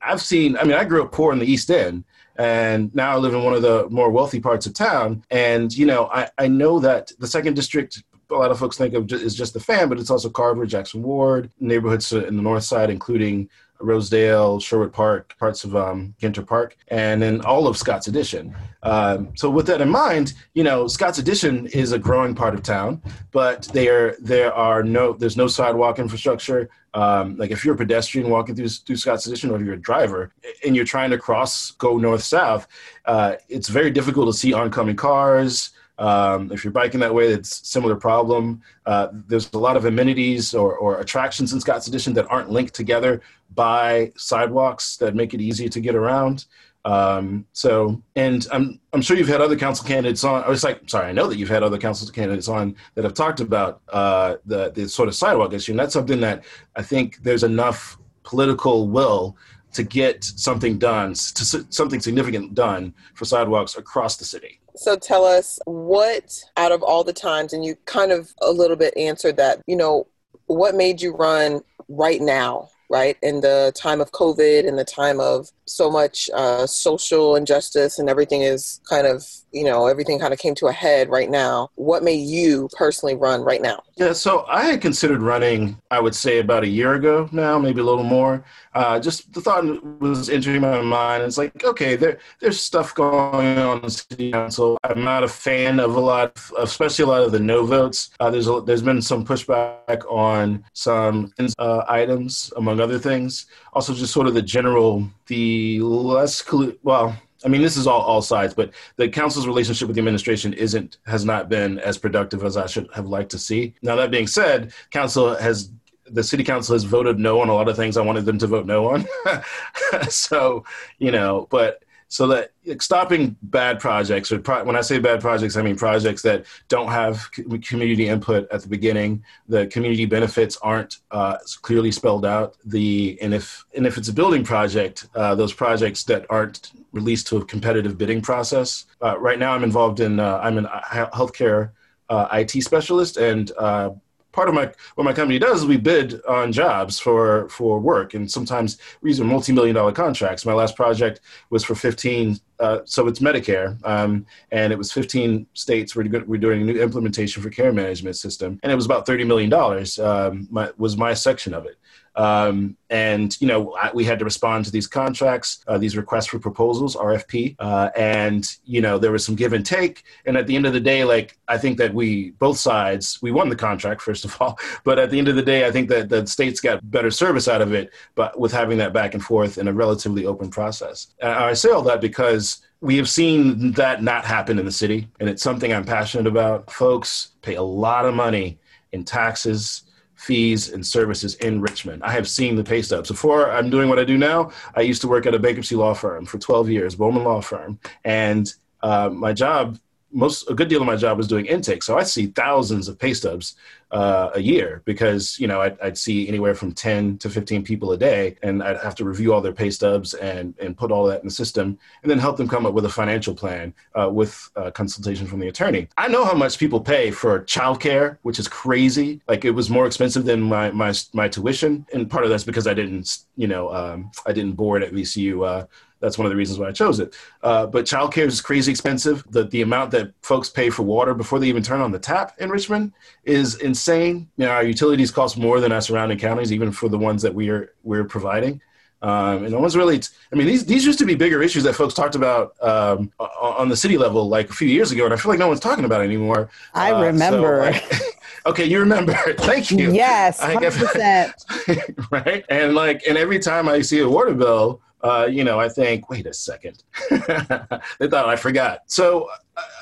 I've seen. I mean, I grew up poor in the East End. And now I live in one of the more wealthy parts of town. And, you know, I, I know that the second district a lot of folks think of is just the fan, but it's also Carver, Jackson Ward, neighborhoods in the north side, including Rosedale, Sherwood Park, parts of um, Ginter Park, and then all of Scott's Addition. Um, so with that in mind, you know, Scott's Addition is a growing part of town, but there there are no there's no sidewalk infrastructure. Um, like if you're a pedestrian walking through, through Scott's Addition, or if you're a driver and you're trying to cross, go north south, uh, it's very difficult to see oncoming cars. Um, if you're biking that way, it's similar problem. Uh, there's a lot of amenities or, or, attractions in Scott's Addition that aren't linked together by sidewalks that make it easy to get around. Um, so, and I'm I'm sure you've had other council candidates on. I was like, sorry, I know that you've had other council candidates on that have talked about uh, the the sort of sidewalk issue, and that's something that I think there's enough political will to get something done, to something significant done for sidewalks across the city. So tell us what out of all the times, and you kind of a little bit answered that, you know, what made you run right now, right? In the time of COVID and the time of so much uh, social injustice and everything is kind of you know everything kind of came to a head right now. What made you personally run right now? Yeah so i had considered running i would say about a year ago now maybe a little more. Uh, just the thought was entering my mind. It's like okay there, there's stuff going on in city council. I'm not a fan of a lot of, especially a lot of the no votes. Uh, there's a, there's been some pushback on some uh, items among other things also just sort of the general the less well I mean, this is all all sides, but the council's relationship with the administration isn't has not been as productive as I should have liked to see. Now that being said, council has the city council has voted no on a lot of things I wanted them to vote no on. (laughs) so, you know, but so that like, stopping bad projects or pro- when i say bad projects i mean projects that don't have community input at the beginning. The community benefits aren't uh, clearly spelled out. The and if and if it's a building project uh, those projects that aren't released to a competitive bidding process uh, right now i'm involved in uh, i'm a healthcare uh, it specialist and uh, part of my what my company does is we bid on jobs for for work, and sometimes these are multi million dollar contracts. My last project was for fifteen, uh, so it's Medicare, um, and it was fifteen states. We're we're doing a new implementation for care management system, and it was about thirty million dollars. Um, was my section of it. Um, and you know, we had to respond to these contracts, uh, these requests for proposals, RFP, uh, and you know, there was some give and take. And at the end of the day, like I think that we both sides we won the contract first of all, (laughs) but at the end of the day, I think that the states got better service out of it, but with having that back and forth in a relatively open process. I say all that because we have seen that not happen in the city, and it's something I'm passionate about. Folks pay a lot of money in taxes fees and services in Richmond. I have seen the pay stubs. Before I'm doing what I do now, I used to work at a bankruptcy law firm for 12 years, Bowman Law Firm. And uh, my job most a good deal of my job was doing intake, so I see thousands of pay stubs uh, a year because you know I'd, I'd, see anywhere from ten to fifteen people a day, and I'd have to review all their pay stubs and and put all that in the system, and then help them come up with a financial plan uh, with consultation from the attorney. I know how much people pay for childcare, which is crazy. Like it was more expensive than my my my tuition, and part of that's because I didn't you know um, I didn't board at VCU uh, that's one of the reasons why I chose it. Uh, but childcare is crazy expensive. The the amount that folks pay for water before they even turn on the tap in Richmond is insane. You know, our utilities cost more than our surrounding counties, even for the ones that we are we're providing. Um, and no one's really, I mean, these, these used to be bigger issues that folks talked about um, on the city level like a few years ago, and I feel like no one's talking about it anymore. I uh, remember. So, (laughs) okay, you remember. (laughs) Thank you. Yes, 100%. (laughs) right? And like, and every time I see a water bill, uh, you know, I think, wait a second. (laughs) they thought I forgot. So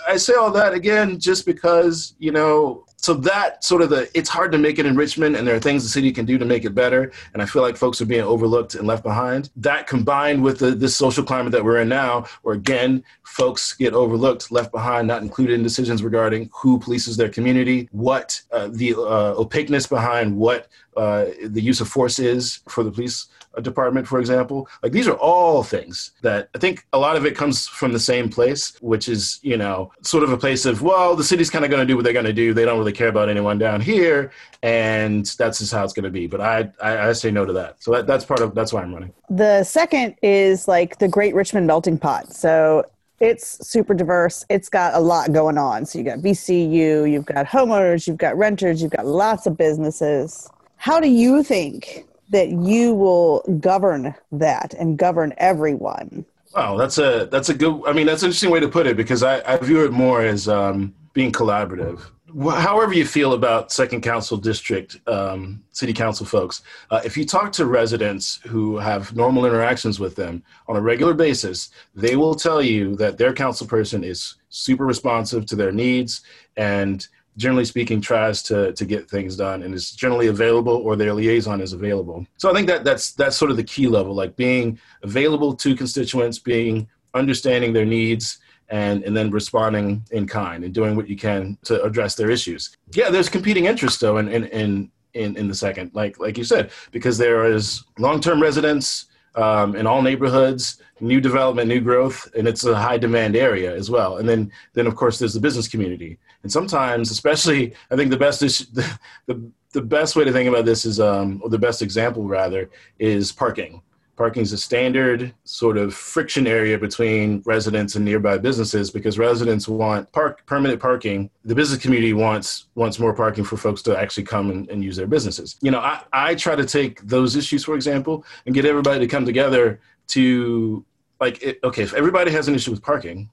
I say all that again just because, you know, so that sort of the it's hard to make it in Richmond, and there are things the city can do to make it better. And I feel like folks are being overlooked and left behind. That combined with the this social climate that we're in now, where again folks get overlooked, left behind, not included in decisions regarding who polices their community, what uh, the uh, opaqueness behind what uh, the use of force is for the police department, for example. Like these are all things that I think a lot of it comes from the same place, which is, you know, sort of a place of, well, the city's kind of going to do what they're going to do. They don't really care about anyone down here. And that's just how it's going to be. But I, I, I, say no to that. So that, that's part of, that's why I'm running. The second is like the Great Richmond Melting Pot. So it's super diverse. It's got a lot going on. So you got VCU, you've got homeowners, you've got renters, you've got lots of businesses. How do you think that you will govern that and govern everyone. Wow, that's a that's a good. I mean, that's an interesting way to put it because I, I view it more as um, being collaborative. However, you feel about Second Council District um, City Council folks, uh, if you talk to residents who have normal interactions with them on a regular basis, they will tell you that their council person is super responsive to their needs and generally speaking, tries to to get things done and is generally available or their liaison is available. So I think that that's that's sort of the key level, like being available to constituents, being understanding their needs and and then responding in kind and doing what you can to address their issues. Yeah, there's competing interests though in in in in, in the second, like like you said, because there is long-term residents um, in all neighborhoods, new development, new growth, and it's a high demand area as well. And then, then of course, there's the business community. And sometimes, especially, I think the best is (laughs) the, the, the best way to think about this is, um, or the best example rather, is parking. Parking is a standard sort of friction area between residents and nearby businesses because residents want park permanent parking. The business community wants wants more parking for folks to actually come and, and use their businesses. You know, I, I try to take those issues, for example, and get everybody to come together to like it, okay, if everybody has an issue with parking,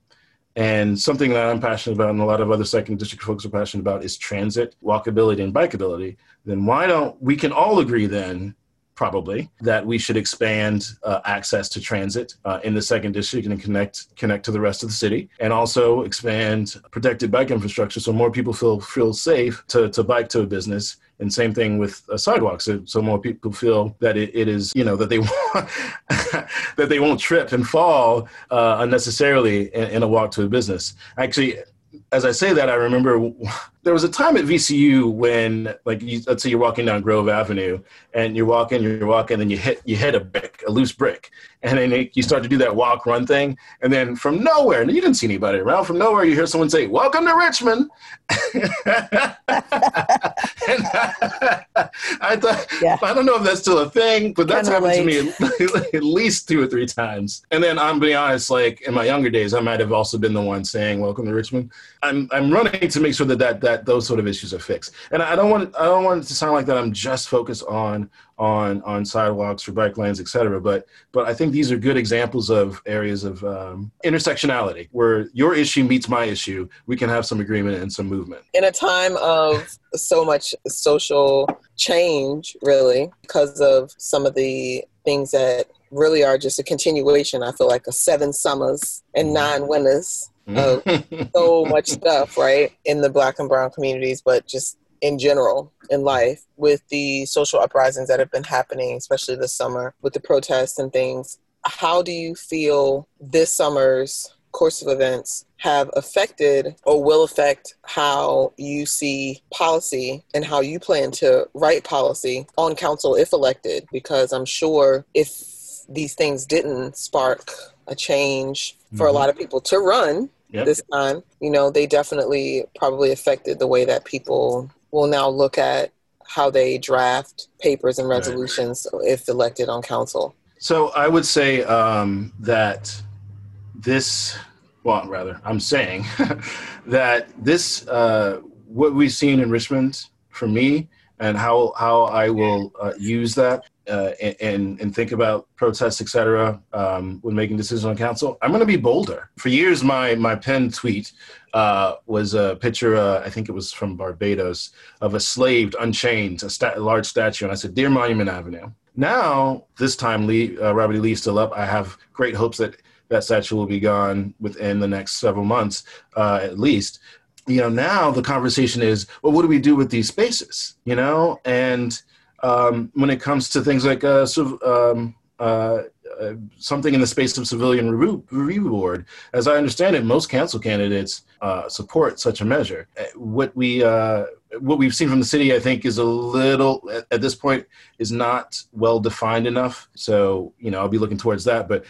and something that I'm passionate about, and a lot of other second district folks are passionate about, is transit, walkability, and bikeability. Then why don't we can all agree then probably that we should expand uh, access to transit uh, in the second district and connect connect to the rest of the city and also expand protected bike infrastructure so more people feel feel safe to, to bike to a business. And same thing with uh, sidewalks so, so, more people feel that it, it is you know that they (laughs) that they won't trip and fall uh, unnecessarily in, in a walk to a business. Actually as I say that, I remember there was a time at VCU when, like, you, let's say you're walking down Grove Avenue, and you're walking, you're walking, and you hit you hit a brick, a loose brick, and then you start to do that walk run thing, and then from nowhere, and you didn't see anybody around, from nowhere, you hear someone say, "Welcome to Richmond." (laughs) I thought, yeah. I don't know if that's still a thing, but that's happened to me (laughs) at, at least two or three times. And then I'm being honest, like in my younger days, I might have also been the one saying "Welcome to Richmond." I'm I'm running to make sure that that that those sort of issues are fixed. And I don't want I don't want it to sound like that I'm just focused on on on sidewalks or bike lanes, et cetera. But but I think these are good examples of areas of um, intersectionality where your issue meets my issue. We can have some agreement and some movement. In a time of so much social change, really, because of some of the things that really are just a continuation. I feel like a seven summers and mm-hmm. nine winters of (laughs) so much stuff, right, in the black and brown communities, but just in general in life with the social uprisings that have been happening, especially this summer with the protests and things. How do you feel this summer's course of events have affected or will affect how you see policy and how you plan to write policy on council if elected? Because I'm sure if these things didn't spark a change for mm-hmm. a lot of people to run yep. this time, you know, they definitely probably affected the way that people will now look at how they draft papers and resolutions right. if elected on council. So I would say um, that this, well, rather, I'm saying (laughs) that this, uh, what we've seen in Richmond for me and how how I will uh, use that uh, and, and think about protests, et cetera, um, when making decisions on council, I'm going to be bolder. For years, my my pen tweet uh, was a picture. Uh, I think it was from Barbados of a slave unchained, a, large statue, and I said, "Dear Monument Avenue." Now, this time, Lee, uh, Robert E. Lee still up. I have great hopes that that statue will be gone within the next several months, uh, at least. You know, now the conversation is, well, what do we do with these spaces? You know, and um, when it comes to things like uh, um, uh, uh, something in the space of civilian board. As I understand it, most council candidates uh, support such a measure. Uh, what we uh, what we've seen from the city, I think, is a little at, at, this point is not well defined enough. So you know, I'll be looking towards that. But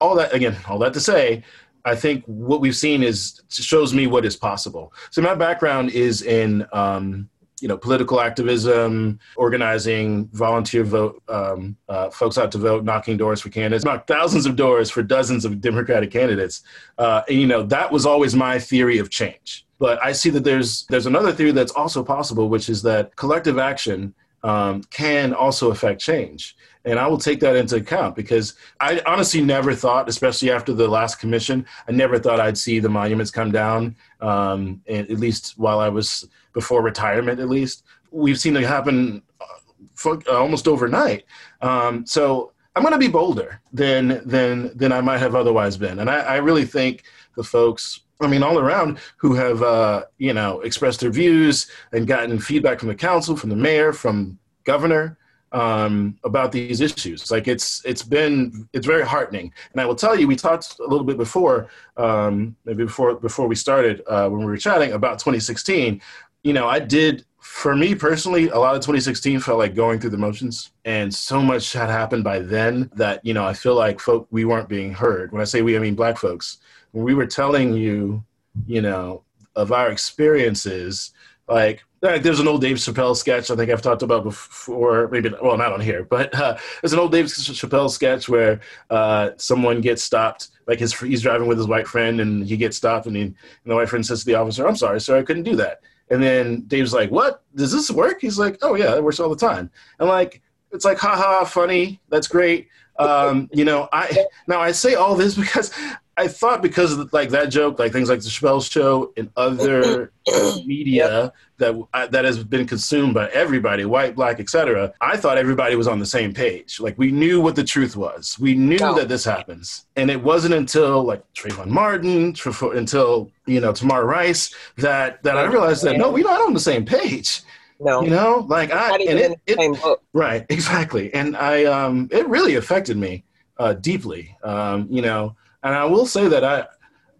all that again, all that to say. I think what we've seen is shows me what is possible. So my background is in um, you know, political activism, organizing volunteer vote, um, uh, folks out to vote, knocking doors for candidates, knocked thousands of doors for dozens of Democratic candidates. Uh, and, you know, that was always my theory of change. But I see that there's there's another theory that's also possible, which is that collective action um, can also affect change. And I will take that into account because I honestly never thought, especially after the last commission, I never thought I'd see the monuments come down, um, at least while I was before retirement, at least. We've seen it happen uh, uh, almost overnight. Um, so I'm going to be bolder than, than, than I might have otherwise been. And I, I really think the folks I mean, all around who have, uh, you know, expressed their views and gotten feedback from the council, from the mayor, from governor, um, about these issues. Like it's it's been it's very heartening. And I will tell you, we talked a little bit before, um, maybe before before we started uh, when we were chatting about 2016. You know, I did for me personally, a lot of 2016 felt like going through the motions, and so much had happened by then that you know I feel like folk we weren't being heard. When I say we, I mean Black folks. When we were telling you, you know, of our experiences, like there's an old Dave Chappelle sketch I think I've talked about before. Maybe well, not on here, but uh, there's an old Dave Chappelle sketch where uh, someone gets stopped. Like his he's driving with his white friend, and he gets stopped, and, he, and the white friend says to the officer, "I'm sorry, sir, I couldn't do that." And then Dave's like, "What? Does this work?" He's like, "Oh yeah, it works all the time." And like, it's like, haha, funny. That's great. Um, you know, I now I say all this (laughs) because I thought because of like that joke, like things like the Chappelle Show and other (coughs) media yep. that uh, that has been consumed by everybody, white, black, etc. I thought everybody was on the same page. Like we knew what the truth was. We knew that this happens, and it wasn't until like Trayvon Martin, until you know Tamir Rice, that that I realized that no, we're not on the same page. No, you know, like I and it, it right, (laughs) exactly, and I um, it really affected me uh, deeply. Um, you know and I will say that I,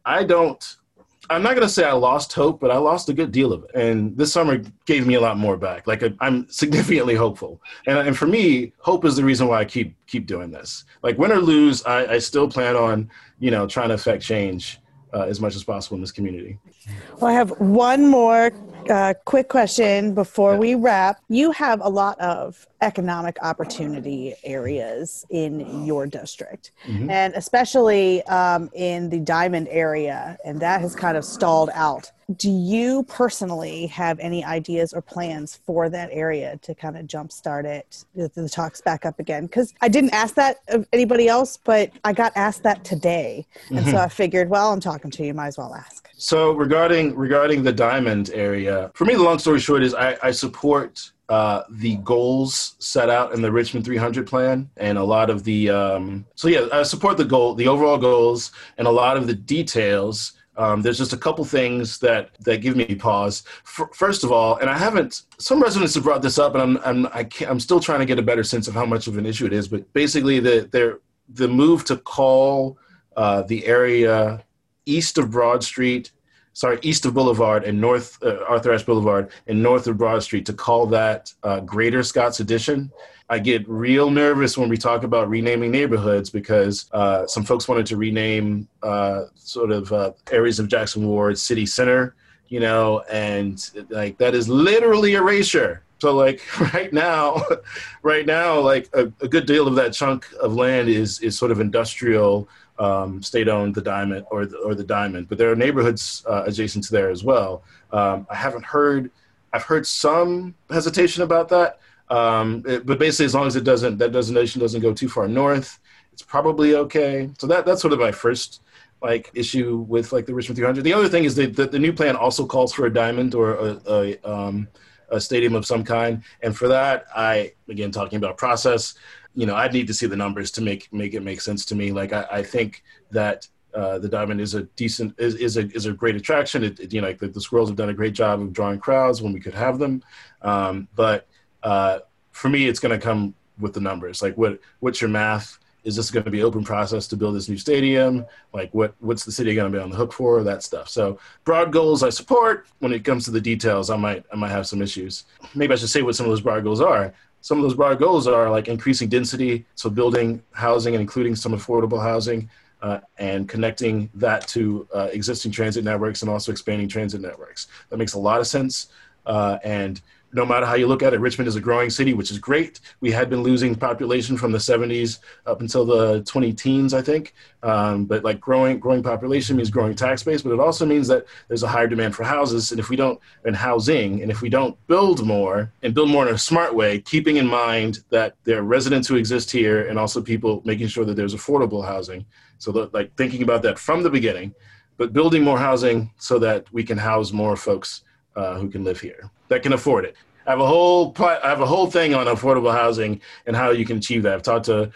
I don't. I'm not going to say I lost hope, but I lost a good deal of it. And this summer gave me a lot more back. Like I'm (laughs) significantly hopeful. And, and for me, hope is the reason why I keep keep doing this. Like win or lose, I, I still plan on you know trying to affect change uh, as much as possible in this community. Well, I have one more uh, quick question before we wrap. You have a lot of economic opportunity areas in your district, mm-hmm. and especially um, in the Diamond area, and that has kind of stalled out. Do you personally have any ideas or plans for that area to kind of jumpstart it, the talks back up again? Because I didn't ask that of anybody else, but I got asked that today, and mm-hmm. so I figured, well, I'm talking to you, might as well ask. So regarding regarding the Diamond area, for me, the long story short is I, I support uh, the goals set out in the Richmond 300 plan and a lot of the um, so yeah I support the goal the overall goals and a lot of the details um, there's just a couple things that that give me pause. F- first of all, and I haven't. Some residents have brought this up, and I'm I'm I can't, I'm still trying to get a better sense of how much of an issue it is. But basically, the the move to call uh, the area east of Broad Street sorry, east of Boulevard and north uh, Arthur Ashe Boulevard and north of Broad Street to call that uh, Greater Scott's Addition. I get real nervous when we talk about renaming neighborhoods because uh, some folks wanted to rename uh, sort of uh, areas of Jackson Ward City Center, you know, and like that is literally erasure. So like (laughs) right now, (laughs) right now, like a, a good deal of that chunk of land is is sort of industrial um, state-owned the diamond or the, or the diamond, but there are neighborhoods uh, adjacent to there as well. Um, I haven't heard. I've heard some hesitation about that. Um, it- but basically, as long as it doesn't that designation doesn't go too far north, it's probably okay. So that that's sort of my first like issue with like the Richmond 300. The other thing is that the, the new plan also calls for a diamond or a, a um, a stadium of some kind, and for that, I again talking about process. You know, I'd need to see the numbers to make make it make sense to me. Like I, I think that uh, the diamond is a decent is, is a is a great attraction. It, it- you know, like the, the squirrels have done a great job of drawing crowds when we could have them. Um, but uh, for me, it's going to come with the numbers. Like, what what's your math? Is this going to be open process to build this new stadium? Like, what what's the city going to be on the hook for? That stuff. So, broad goals I support. When it comes to the details, I might I might have some issues. Maybe I should say what some of those broad goals are. Some of those broad goals are like increasing density, so building housing and including some affordable housing, uh, and connecting that to uh, existing transit networks and also expanding transit networks. That makes a lot of sense. Uh, and no matter how you look at it, Richmond is a growing city, which is great. We had been losing population from the 70s up until the 20 teens, I think. Um, but like growing growing population means growing tax base, but it also means that there's a higher demand for houses. And if we don't, and housing, and if we don't build more and build more in a smart way, keeping in mind that there are residents who exist here and also people making sure that there's affordable housing. So that, like thinking about that from the beginning, but building more housing so that we can house more folks uh, who can live here that can afford it. I have a whole I have a whole thing on affordable housing and how you can achieve that. I've talked to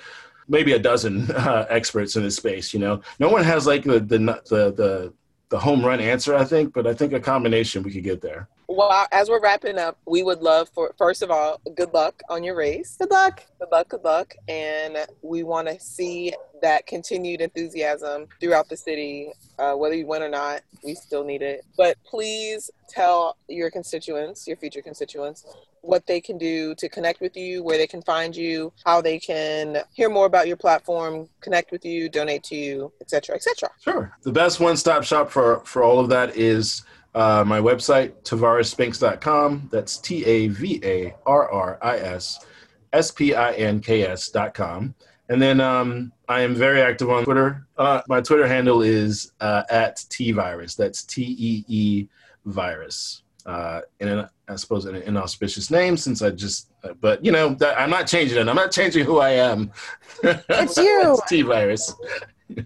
maybe a dozen uh, experts in this space. You know, no one has like the the the the, the home run answer, I think, but I think a combination we could get there. Well, as we're wrapping up, we would love for first of all, good luck on your race. Good luck. Good luck, good luck. And we want to see that continued enthusiasm throughout the city, uh, whether you win or not. We still need it. But please tell your constituents, your future constituents, what they can do to connect with you, where they can find you, how they can hear more about your platform, connect with you, donate to you, etc., etc. Sure. The best one-stop shop for for all of that is uh, my website, tavarrisspinks.com. That's T A V A R R I S S P I N K S dot com. And then um, I am very active on Twitter. Uh, my Twitter handle is uh, at tvirus. That's T E E virus. Uh, and an, I suppose an inauspicious name since I just, uh, but you know, that, I'm not changing it. I'm not changing who I am. It's (laughs) you. it's T virus.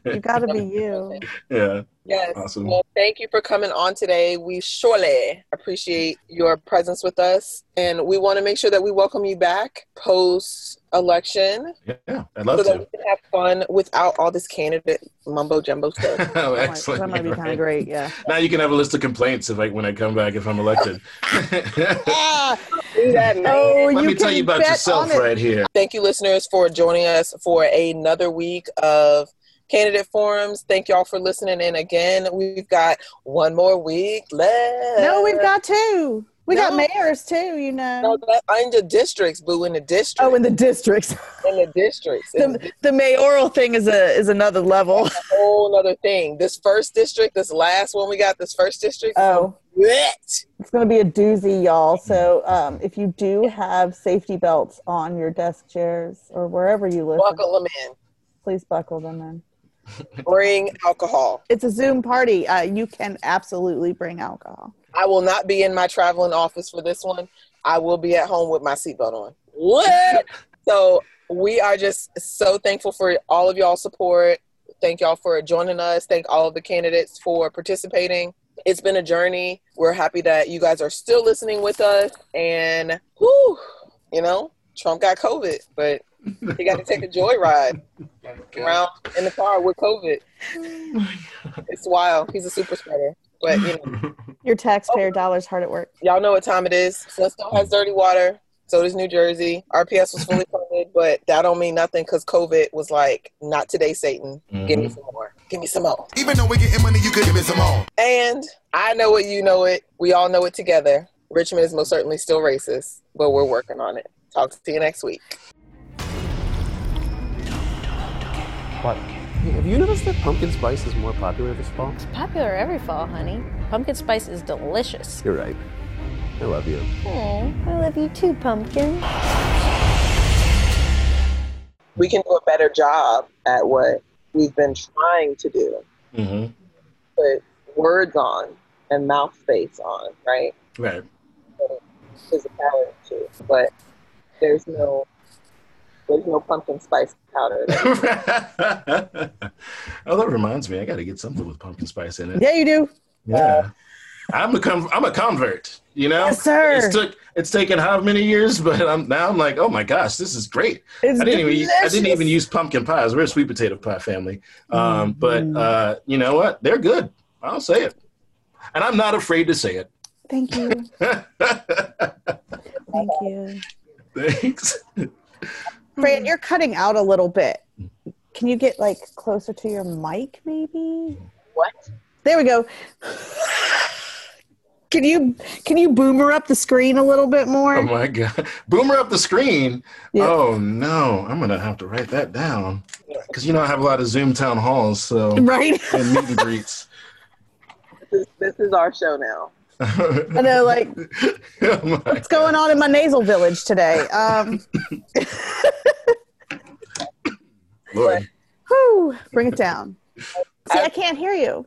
You got to be you. (laughs) Yeah. Yes. Awesome. Well, thank you for coming on today. We surely appreciate your presence with us. And we want to make sure that we welcome you back post election Yeah. I'd so love that to. we can have fun without all this candidate mumbo jumbo (laughs) stuff. oh, That might- excellent. That might be Yeah, kind of great. Yeah. Now you can have a list of complaints if I when I come back if I'm elected. Ah, (laughs) Do that, man. oh, Let you me tell you about yourself right here. Thank you, listeners, for joining us for another week of candidate forums. Thank y'all for listening in again. We've got one more week left. No, we've got two. We got mayors too. You know. No, that, in the districts, boo, in the district. Oh, in the districts. in the districts. The the, the mayoral thing is a is another level. whole other thing. This first district, this last one we got, this first district. Oh, blech. it's going to be a doozy, y'all. So, um, if you do have safety belts on your desk chairs or wherever you listen, buckle them in. please buckle them in. (laughs) Bring alcohol. It's a Zoom party. Uh, you can absolutely bring alcohol. I will not be in my traveling office for this one. I will be at home with my seatbelt on. What? (laughs) so we are just so thankful for all of y'all support. Thank y'all for joining us. Thank all of the candidates for participating. It's been a journey. We're happy that you guys are still listening with us. And whew, you know, Trump got COVID, but he got to take a joyride around in the car with COVID. (laughs) It's wild. He's a super spreader. But you know, (laughs) Your taxpayer dollars hard at work. y'all know what time it is. Flintstone has dirty water. So does New Jersey. RPS was fully funded, but that don't mean nothing because COVID was like, not today, Satan. Give me mm-hmm. some more. Give me some more. Even though we're getting money, you could give me some more. And I know it, you know it. We all know it together. Richmond is most certainly still racist, but we're working on it. Talk to you next week. What? Hey, have you noticed that pumpkin spice is more popular this fall? It's popular every fall, honey. Pumpkin spice is delicious. You're right. I love you. Oh, I love you too, pumpkin. We can do a better job at what we've been trying to do. hmm Put words on and mouth space on, right? Right. physicality too. But there's no there's no pumpkin spice powder. (laughs) oh, that reminds me. I got to get something with pumpkin spice in it. Yeah, you do. Yeah. I'm a com- I'm a convert. You know, Yes, sir. It's took it's taken how many years, but I'm now I'm like, oh my gosh, this is great. It's I didn't even I didn't even use pumpkin pies. We're a sweet potato pie family, um, but Mm-hmm. uh, you know what? They're good. I'll say it, and I'm not afraid to say it. Thank you. (laughs) Thank you. Thanks. Fran, hmm. you're cutting out a little bit. Can you get like closer to your mic, maybe? What? There we go. Can you can you boomer up the screen a little bit more? Oh my god, boomer up the screen. Yeah. Oh no, I'm gonna have to write that down because you know I have a lot of Zoom town halls, so Right? (laughs) and meet and greets. This is, this is our show now. (laughs) I know, like Oh what's going on in my nasal village today? Um, (laughs) Lord. whew, bring it down. See, I can't hear you.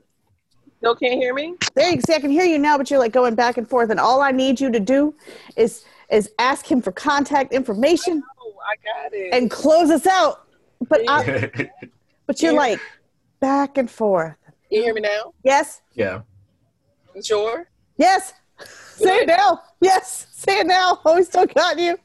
Still can't hear me? There you see, I can hear you now, but you're like going back and forth, and all I need you to do is is ask him for contact information Oh, I got it. and close us out. But I, (laughs) but you're Yeah. like back and forth. you hear me now? Yes, yeah. Sure? Yes. Say it now. Yes, say it now. Oh, we still got you.